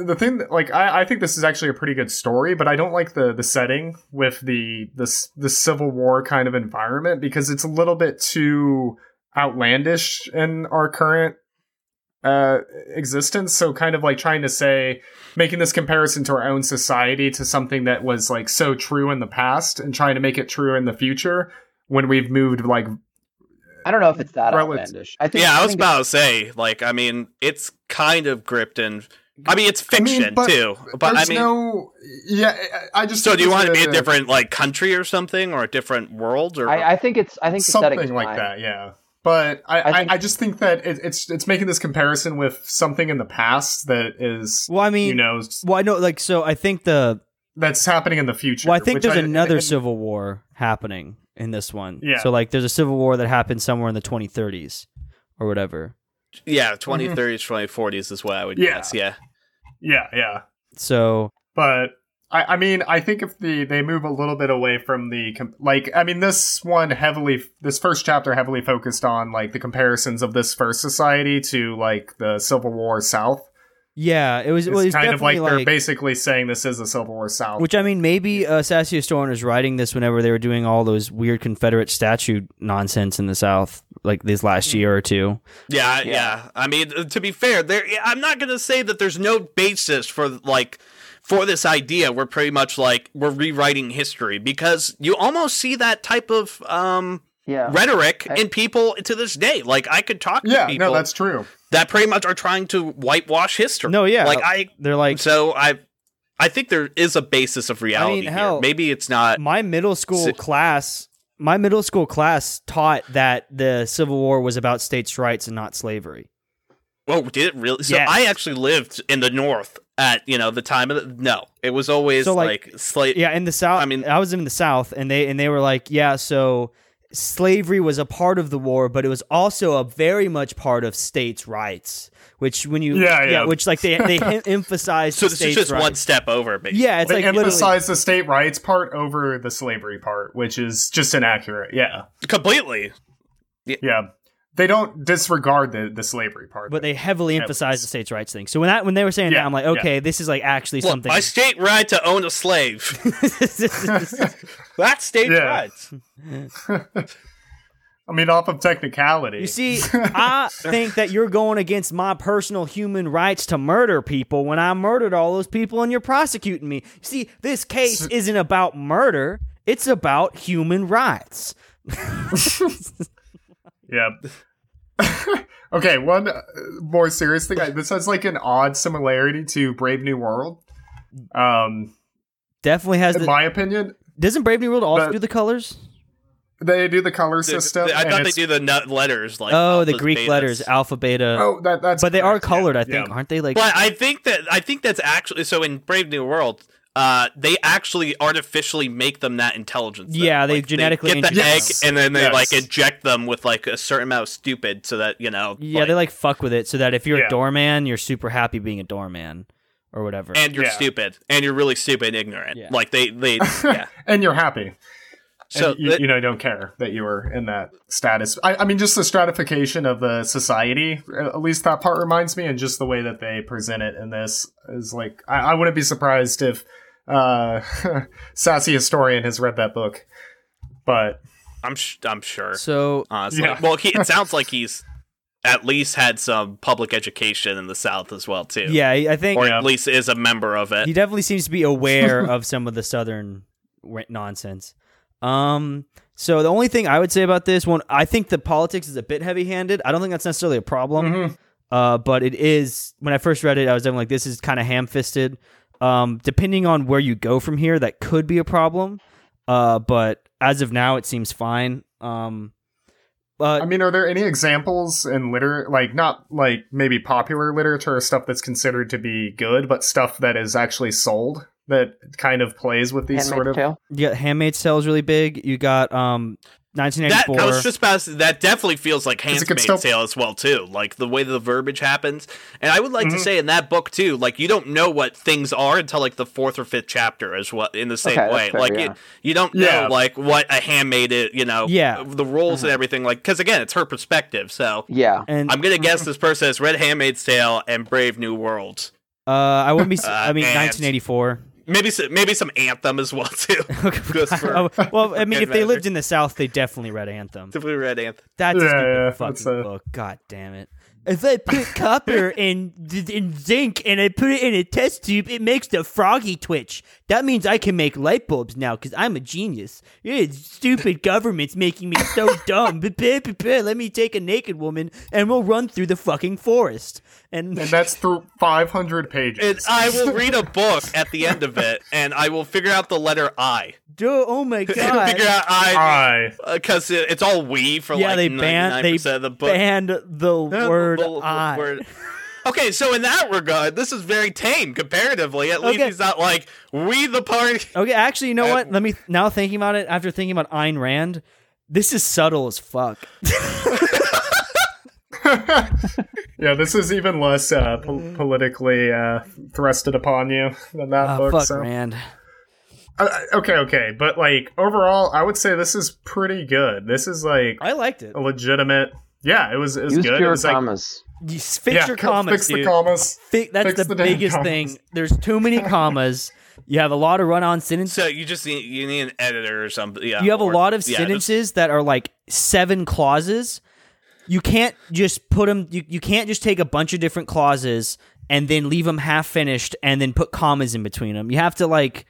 the thing that, like I, I think this is actually a pretty good story, but I don't like the the setting with the this the Civil War kind of environment because it's a little bit too outlandish in our current uh existence. So kind of like trying to say making this comparison to our own society to something that was like so true in the past and trying to make it true in the future when we've moved like I don't know if it's that Well, outlandish. I think. yeah i was think about to say like i mean it's kind of gripped in i mean it's I mean, fiction but too but i mean no yeah i I just so do you want to be a a- different like country or something or a different world or I, I think it's. I think the setting is something like fine. that yeah but I, I I, think- I just think that it, it's it's making this comparison with something in the past that is well, I mean, you know well, I know like so. I think the that's happening in the future. well, I think there's I- another and- Civil War happening in this one. Yeah. So like, there's a Civil War that happened somewhere in the 2030s or whatever. yeah mm-hmm. 2030s 2040s is what i would Yeah. guess yeah yeah yeah So but I, I mean I think if the they move a little bit away from the like I mean this one heavily this first chapter heavily focused on like the comparisons of this first society to like the Civil War South. Yeah, it was. It's well, it's kind of like definitely they're basically saying this is the Civil War South. Which I mean, maybe uh, Sassy Historian was writing this whenever they were doing all those weird Confederate statue nonsense in the South, like this last year or two. yeah yeah, Yeah. i mean uh, to be fair there i'm not gonna say that there's no basis for like for this idea we're pretty much like we're rewriting history because you almost see that type of um Yeah. rhetoric I- in people to this day like i could talk to yeah, people no, that's true. That pretty much are trying to whitewash history No, yeah, like i they're like so i i think there is a basis of reality here. hell, maybe it's not my middle school Si- class. My middle school class taught that the Civil War was about states' rights and not slavery. Oh, did it really? So Yes. I actually lived in the North at you know the time of the no. It was always So, like- like, slave. Yeah, in the South. I mean- I was in the South, and they and they were like, yeah, so slavery was a part of the war, but it was also a very much part of states' rights. Which when you Yeah, yeah. which like they they em- emphasize So the this is just rights. one step over. Basically. Yeah, it's they like literally. emphasize the state rights part over the slavery part, which is just inaccurate. Yeah, completely. yeah. They don't disregard the, the slavery part. but they heavily At emphasize least. the states' rights thing. So when that when they were saying Yeah, that, I'm like, yeah. okay, this is like actually Look, something. my state right to own a slave. That's state Yeah. rights. I mean, off of technicality. you see, I think that you're going against my personal human rights to murder people when I murdered all those people and you're prosecuting me. You see, this case isn't about murder; it's about human rights. Yeah. okay, one uh, more serious thing. This has like an odd similarity to Brave New World. Um, Definitely has in the. my opinion, Doesn't Brave New World also But- do the colors? they do the color The- system. the- I thought they do the nut letters like oh, the Greek betas. letters, alpha, beta. Oh, that that's. but they are correct, yeah, colored, I think, yeah. aren't they? Like But I think that I think that's actually so in Brave New World. uh, they actually artificially make them that intelligent. Yeah, they Like, genetically get the inject- egg and then they Yes. like inject them with like a certain amount of stupid, so that you know. Yeah, they like fuck with it so that if you're Yeah. a doorman, you're super happy being a doorman or whatever. and you're Yeah. stupid, and you're really stupid and ignorant. Yeah. Like they, they, yeah. and you're happy. So and you, th- you know, I don't care that you were in that status. I, I mean, just the stratification of the society. At least that part reminds me, and just the way that they present it in this is like I, I wouldn't be surprised if uh, sassy historian has read that book. But I'm, sh- I'm sure. so honestly. Yeah. Well, he, it sounds like he's at least had some public education in the South as well too. yeah, I think or at least is a member of it. he definitely seems to be aware of some of the southern nonsense. Um, so the only thing I would say about this one, I think the politics is a bit heavy-handed. I don't think that's necessarily a problem. Mhm. Uh, but it is when I first read it, I was definitely like, this is kind of ham-fisted. Um, depending on where you go from here, that could be a problem. Uh, but as of now, it seems fine. Um, but I mean, are there any examples in liter like not like maybe popular literature or stuff that's considered to be good, but stuff that is actually sold that kind of plays with these Handmaid's sort of Tale. you got Handmaid's Tale is really big. You got um, That 1984. I was just about to, that definitely feels like it could Handmaid's still- Tale as well too, like the way the verbiage happens. And I would like to Mhm. say in that book too, like you don't know what things are until like the fourth or fifth chapter as well. In the same Okay, way, fair, like yeah. you, you don't know like what a handmaid is, you know, Yeah. the roles and everything. Like because again, it's her perspective. So Yeah. and I'm gonna guess this person has read Handmaid's Tale and Brave New World. uh, I wouldn't be. Uh, I mean, and- 1984. Maybe s- maybe some Anthem as well too. For- Oh, well, I mean, good if they measure. lived in the South, they definitely read Anthem. Definitely read Anthem. That's a Yeah, stupid yeah, fucking that's a- book. God damn it. If I put copper in in zinc and I put it in a test tube, it makes the froggy twitch. That means I can make light bulbs now because I'm a genius. Yeah, stupid government's making me so dumb. Let me take a naked woman and we'll run through the fucking forest. And and that's through 500 pages. And I will read a book at the end of it, and I will figure out the letter I. oh, oh my figure out I I because it it's all we for Yeah, like they banned they 99% of the book. banned the word the- the I. word- Okay, so in that regard, this is very tame comparatively. At least Okay. he's not like we the party. Okay, actually, you know Uh, what? Let me now thinking about it after thinking about Ayn Rand. This is subtle as fuck. yeah, this is even less uh, po- politically uh, thrusted upon you than that Ah, book. fuck so. Rand. Uh, okay, okay, but like overall, I would say this is pretty good. This is like I liked it. a legitimate. Yeah, it was. It was Use good. It pure was like commas. You s- fix yeah, your co- commas, fix dude. the commas. Fi- that's Fix the, the biggest thing. There's too many commas. You have a lot of run-on sentences. So you just need you need an editor or something. Yeah, you have a lot of yeah, sentences that are like seven clauses. You can't just put them. You, you can't just take a bunch of different clauses and then leave them half finished and then put commas in between them. You have to like.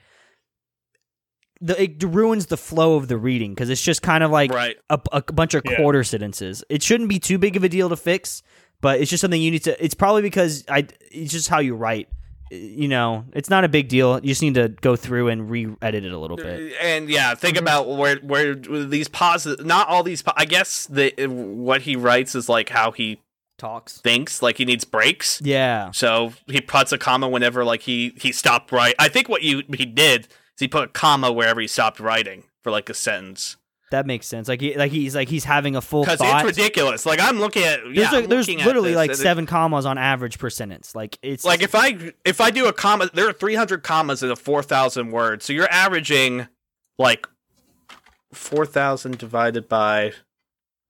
The, it ruins the flow of the reading because it's just kind of like Right. a, a bunch of Yeah. quarter sentences. It shouldn't be too big of a deal to fix, but it's just something you need to. It's probably because I. It's just how you write. You know, it's not a big deal. You just need to go through and re-edit it a little bit. And yeah, think about where where these pauses. Not all these. pa- I guess the what he writes is like how he Talks. thinks. Like he needs breaks. Yeah. So he puts a comma whenever like he he stopped write. I think what you he did is he put a comma wherever he stopped writing for like a sentence That makes sense. Like he, like he's like he's having a full because it's ridiculous. Like I'm looking at yeah, there's like, I'm there's looking at literally like seven commas on average per sentence. Like it's Like if I if I do a comma, there are 300 commas in a 4,000 words, so you're averaging like 4,000 divided by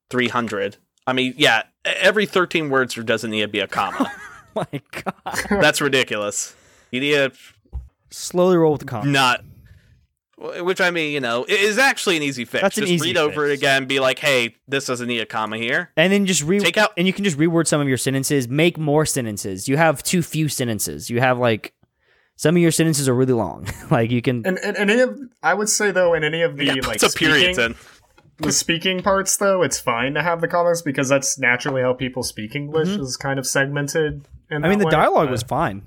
300. I mean, yeah, every 13 words there doesn't need to be a comma. oh my god. That's ridiculous. You need to Slowly roll with the comma. not. Which I mean, you know, it is actually an easy fix. That's an Just easy read over it again, be like, "Hey, this doesn't need a comma here." And then just re Take out- and you can just reword some of your sentences. Make more sentences. You have too few sentences. You have like some of your sentences are really long. like you can. And, and, and any of, I would say though, in any of the Yeah, like puts a period in. the speaking parts though, it's fine to have the commas because that's naturally how people speak English Mhm. is kind of segmented. I mean, the way, dialogue but- was fine.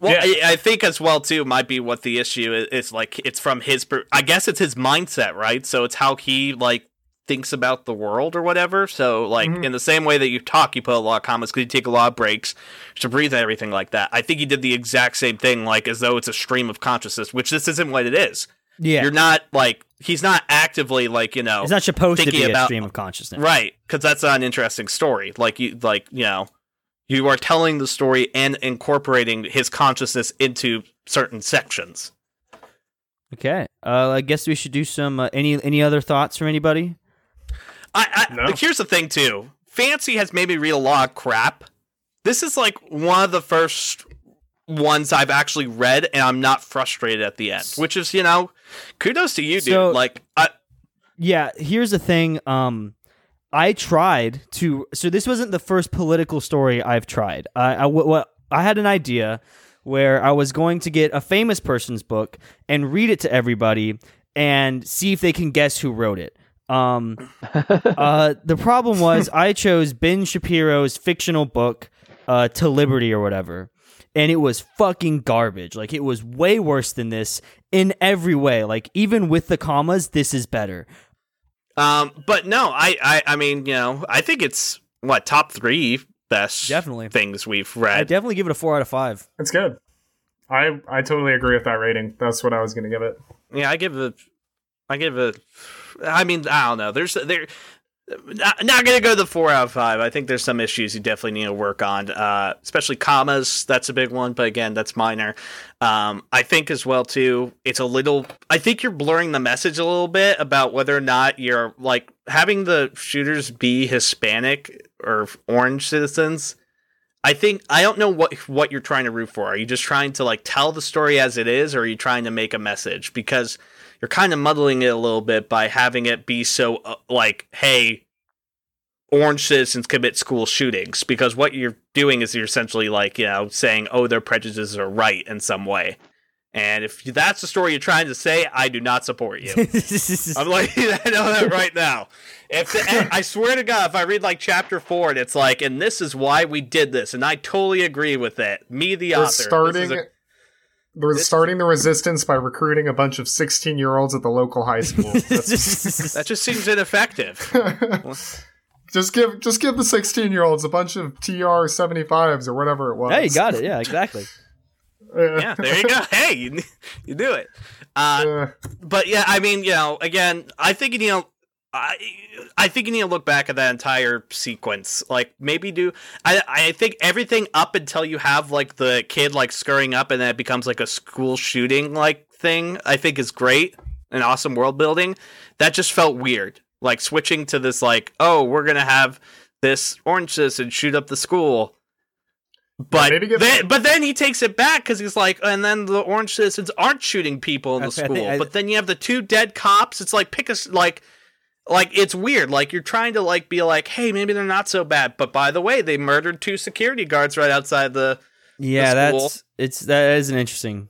Well, Yeah. I, I think as well too might be what the issue is. Like it's from his. Per- I guess it's his mindset, right? So it's how he like thinks about the world or whatever. So, like, Mhm. in the same way that you talk, you put a lot of comments because you take a lot of breaks to breathe and everything like that. I think he did the exact same thing, like, as though it's a stream of consciousness, which this isn't what it is. Yeah, You're not, like, he's not actively, like, you know, it's not supposed to thinking be a about- stream of consciousness. right? Because that's not an interesting story. Like, you, like, you know, you are telling the story and incorporating his consciousness into certain sections. Okay. Uh, I guess we should do some. Uh, any any other thoughts from anybody? I, I No. here's the thing too. Fancy has made me read a lot of crap. This is like one of the first ones I've actually read, and I'm not frustrated at the end. Which is, you know, kudos to you, dude. So- like, I, Yeah. Here's the thing. Um, I tried to. So this wasn't the first political story I've tried. I I, what, I had an idea where I was going to get a famous person's book and read it to everybody and see if they can guess who wrote it. Um, uh, the problem was I chose Ben Shapiro's fictional book, uh, To Liberty or whatever, and it was fucking garbage. Like it was way worse than this in every way. Like even with the commas, this is better. Um, but no, I, I, I mean, you know, I think it's what top three best Definitely. things we've read. I definitely give it a four out of five. It's good. I I totally agree with that rating. That's what I was going to give it. yeah, I give it, I give it. I mean, I don't know. There's there. Not, not gonna go to the four out of five. I think there's some issues you definitely need to work on, uh, especially commas. That's a big one, but again, that's minor. Um, I think as well too. It's a little. I think you're blurring the message a little bit about whether or not you're like having the shooters be Hispanic or orange citizens. I think I don't know what what you're trying to root for. Are you just trying to like tell the story as it is, or are you trying to make a message? Because you're kind of muddling it a little bit by having it be so uh, like, hey, orange citizens commit school shootings. Because what you're doing is you're essentially like, you know, saying, oh, their prejudices are right in some way. And if that's the story you're trying to say, I do not support you. I'm like, I know that right now. If the, I swear to God, if I read like chapter four and it's like, and this is why we did this, and I totally agree with it. Me, the They're author. this starting. is a- They're this- starting the resistance by recruiting a bunch of 16 year olds at the local high school. That just seems ineffective. just give just give the 16 year olds a bunch of TR 75s or whatever it was. Hey, you got it. Yeah, exactly. yeah, there you go. Hey, you, you do it. Uh, Uh, but yeah, I mean, you know, again, I think you know, I I think you need to look back at that entire sequence. Like maybe do I I think everything up until you have like the kid like scurrying up and then it becomes like a school shooting like thing. I think is great and awesome world building. That just felt weird. Like switching to this like, oh, we're gonna have this orange citizen shoot up the school. But maybe then, but then he takes it back because he's like, and then the orange citizens aren't shooting people in the I- I school. think I- but then you have the two dead cops. It's like pick a s- like, like it's weird. Like you're trying to like be like, hey, maybe they're not so bad. But by the way, they murdered two security guards right outside the. Yeah, The that's it's that is an interesting.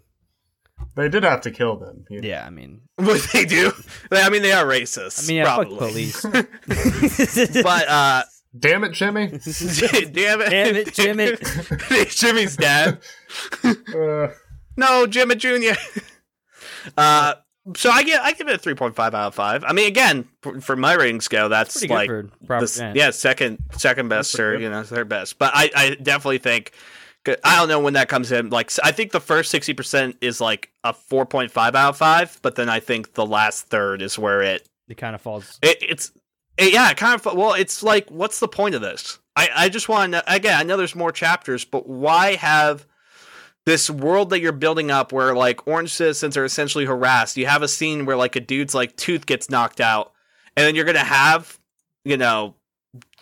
they did have to kill them. You- Yeah, I mean, What they do? I mean, they are racist. I mean, yeah, fuck probably. police. but uh, Damn it, Jimmy. damn it, Damn it, Jimmy. Jimmy's dad. Uh, No, Jimmy Jr. uh, so I give I give it a three point five out of five. I mean, again, for, for my ratings go, that's like Robert yeah, second second best or you know third best. But I I definitely think I don't know when that comes in. Like I think the first sixty percent is like a four point five out of five, but then I think the last third is where it It kind of falls. it, it's it, yeah, it kind of. Well, it's like, what's the point of this? I I just want to again. I know there's more chapters, but why have this world that you're building up where like orange citizens are essentially harassed? You have a scene where like a dude's like tooth gets knocked out, and then you're gonna have you know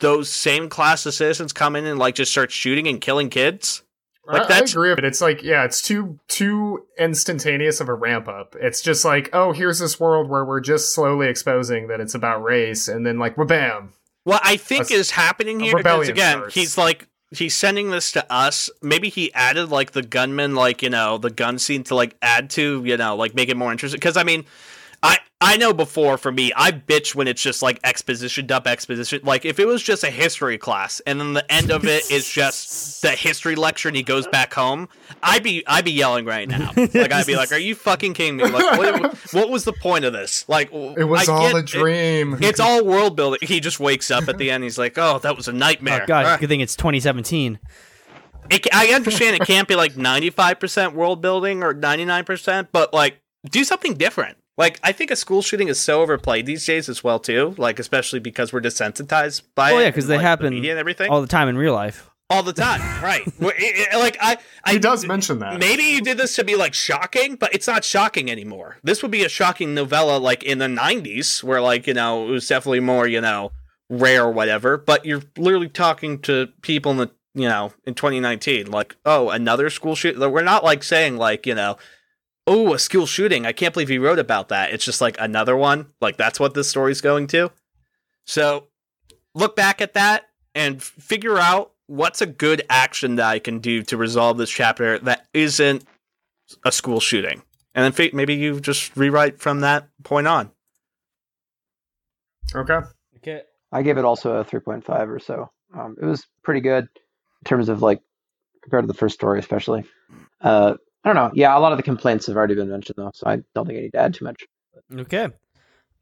those same class of citizens come in and like just start shooting and killing kids. Like, I, I that's- agree, but it's like, yeah, it's too too instantaneous of a ramp up. It's just like, oh, here's this world where we're just slowly exposing that it's about race, and then like, bam, What I think A- is happening here is again, starts. he's like he's sending this to us. Maybe he added like the gunman, like you know, the gun scene to like add to you know, like make it more interesting. Because I mean, I I know before for me, I bitch when it's just like exposition dump exposition. Like if it was just a history class and then the end of it is just the history lecture and he goes back home, I'd be I'd be yelling right now. Like I'd be like, "Are you fucking kidding me? Like what, what was the point of this? Like It was I all get a it- dream. it's all world building. He just wakes up at the end. He's like, "Oh, that was a nightmare." Oh god, Ah. good thing it's 2017. It, I understand it can't be like 95% world building or 99%, but like do something different. Like I think a school shooting is so overplayed these days as well too. Like especially because we're desensitized by Oh it yeah, because they like, the happen media and everything all the time in real life. all the time, right? It- it- like I, I he does mention that. Maybe you did this to be like shocking, but it's not shocking anymore. This would be a shocking novella like in the 90s where like, you know, it was definitely more, you know, rare or whatever, but you're literally talking to people in the, you know, in 2019 like, "Oh, another school shoot." We're not like saying like, you know, "Oh, a school shooting. I can't believe he wrote about that." It's just like another one. Like that's what this story's going to. So, look back at that and figure out what's a good action that I can do to resolve this chapter that isn't a school shooting. And then fi- maybe you just rewrite from that point on. Okay. Okay. I gave it also a 3.5 or so. Um, it was pretty good in terms of like compared to the first story, especially. Uh, I don't know. Yeah, a lot of the complaints have already been mentioned though, so I don't think I need to add too much. Okay.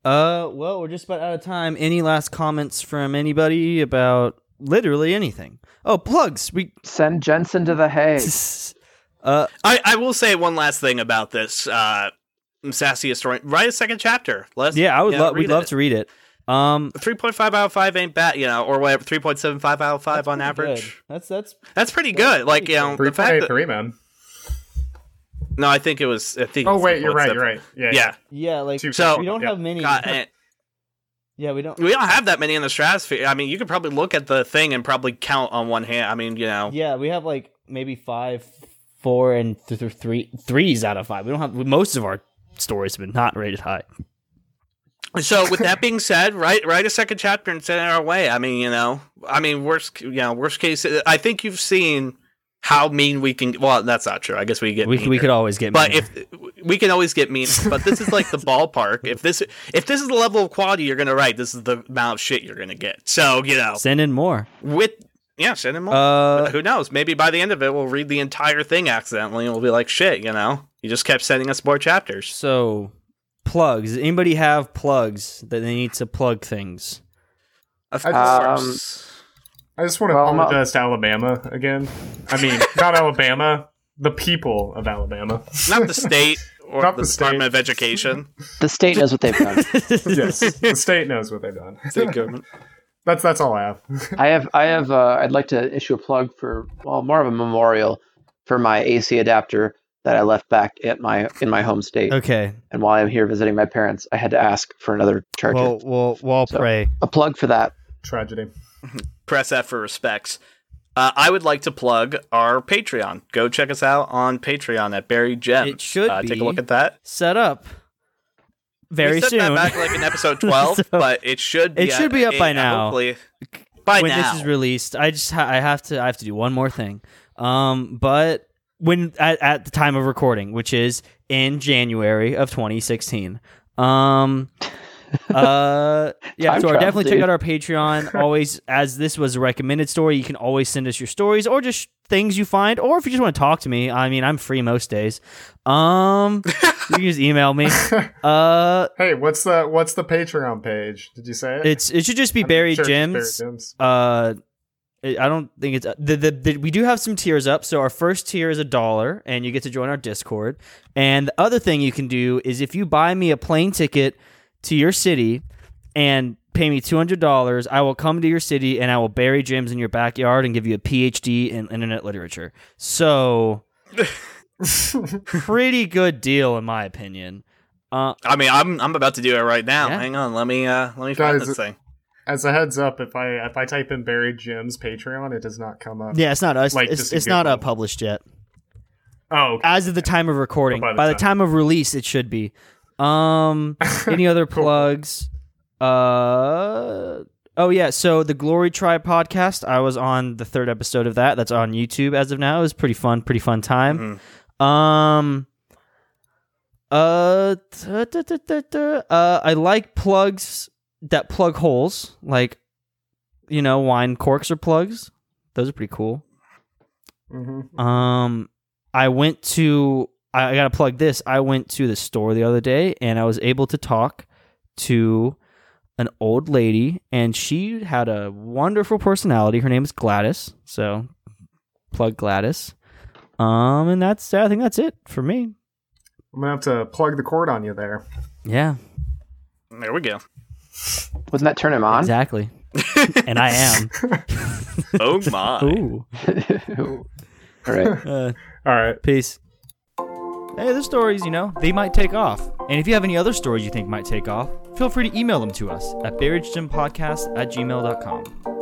Uh, well, we're just about out of time. Any last comments from anybody about literally anything? Oh, plugs. We. Send Jensen to the hay. uh, I, I will say one last thing about this. Uh, sassy historian, write a second chapter. Let's yeah, I would you know, love. We'd read love it. to read it. Um, Three point five out of five ain't bad, you know, or whatever. Three point seven five out of five on average. good. That's that's That's pretty good. Like you know, Three the fact that three, man. No, I think it was. I think. Oh wait, you're right. 3.7. You're right. Yeah. Yeah. yeah. Like Two- So we don't yeah. have many. God, and- yeah, we don't. we don't have that many in the stratosphere. I mean, you could probably look at the thing and probably count on one hand. I mean, you know, Yeah, we have like maybe five, four, and th- th- three threes out of five. We don't have most of our stories have been not rated high. So with that being said, write write a second chapter and send it our way. I mean, you know, I mean, worst you know, worst case. I think you've seen how mean we can. Well, that's not true. I guess we get. We, we could always get. but meaner. if we can always get mean, but this is like the ballpark. If this if this is the level of quality you're gonna write, this is the amount of shit you're gonna get. So you know, send in more. with yeah, send in more. Uh, Who knows? Maybe by the end of it, we'll read the entire thing accidentally, and we'll be like, shit. You know, you just kept sending us more chapters. so plugs. Does anybody have plugs that they need to plug things? Of Um, course. I just want to Well, I'm not- apologize to Alabama again. I mean, not Alabama, the people of Alabama. Not the state or Not the, the Department state. of Education. The state knows what they've done. yes, the state knows what they've done. State government. That's that's all I have. I have I have uh, I'd like to issue a plug for well more of a memorial for my AC adapter that I left back at my in my home state. Okay. And while I'm here visiting my parents, I had to ask for another charger. Well, we'll we'll So- pray. a plug for that. Tragedy. Press F for respects. Uh, I would like to plug our Patreon. Go check us out on Patreon at Buried Gems. It should uh, Take a look at that. Set up very we said soon. that back like in episode 12, So- but it should be It should be up by now. Hopefully, by when now. this is released. I just ha- I have to I have to do one more thing. Um, but when at, at the time of recording, which is in January of 2016. Um, uh, yeah. Time so travel, definitely check out our Patreon. Always, as this was a recommended story, you can always send us your stories or just things you find, or if you just want to talk to me. I mean, I'm free most days. Um, you can just email me. Uh, Hey, what's the what's the Patreon page? Did you say it? it's it should just be I'm buried sure gems. Buried Gems. uh I don't think it's the, the the we do have some tiers up. So our first tier is a dollar, and you get to join our Discord. And the other thing you can do is if you buy me a plane ticket to your city and pay me two hundred dollars, I will come to your city and I will bury gems in your backyard and give you a PhD in internet literature. So pretty good deal in my opinion. Uh, I mean, I'm I'm about to do it right now. Yeah. Hang on, let me uh let me find Guys, this thing. As a heads up, if I if I type in Buried Gems Patreon, it does not come up. yeah, it's not us. Like, it's it's not uh, published yet. Oh, okay. as of the time of recording. By By the the, time of release, it should be. Um, any other plugs? Uh, oh yeah. So the Glory Tribe podcast, I was on the third episode of that. That's on YouTube as of now. It was pretty fun, pretty fun time. Mhm. Um, Uh, da, da, da, da, da. uh, I like plugs that plug holes, like you know, wine corks or plugs. Those are pretty cool. Mm-hmm. Um, I went to. I, I gotta plug this. I went to the store the other day, and I was able to talk to an old lady, and she had a wonderful personality. Her name is Gladys. So, plug Gladys. Um, and that's. I think that's it for me. I'm gonna have to plug the cord on you there. Yeah, There we go. Wouldn't that turn him on? exactly. and I am. Oh my. Ooh. All right. Uh, All right. Peace. Hey, the stories, you know, they might take off. And if you have any other stories you think might take off, feel free to email them to us at buriedgemspodcast at gmail.com.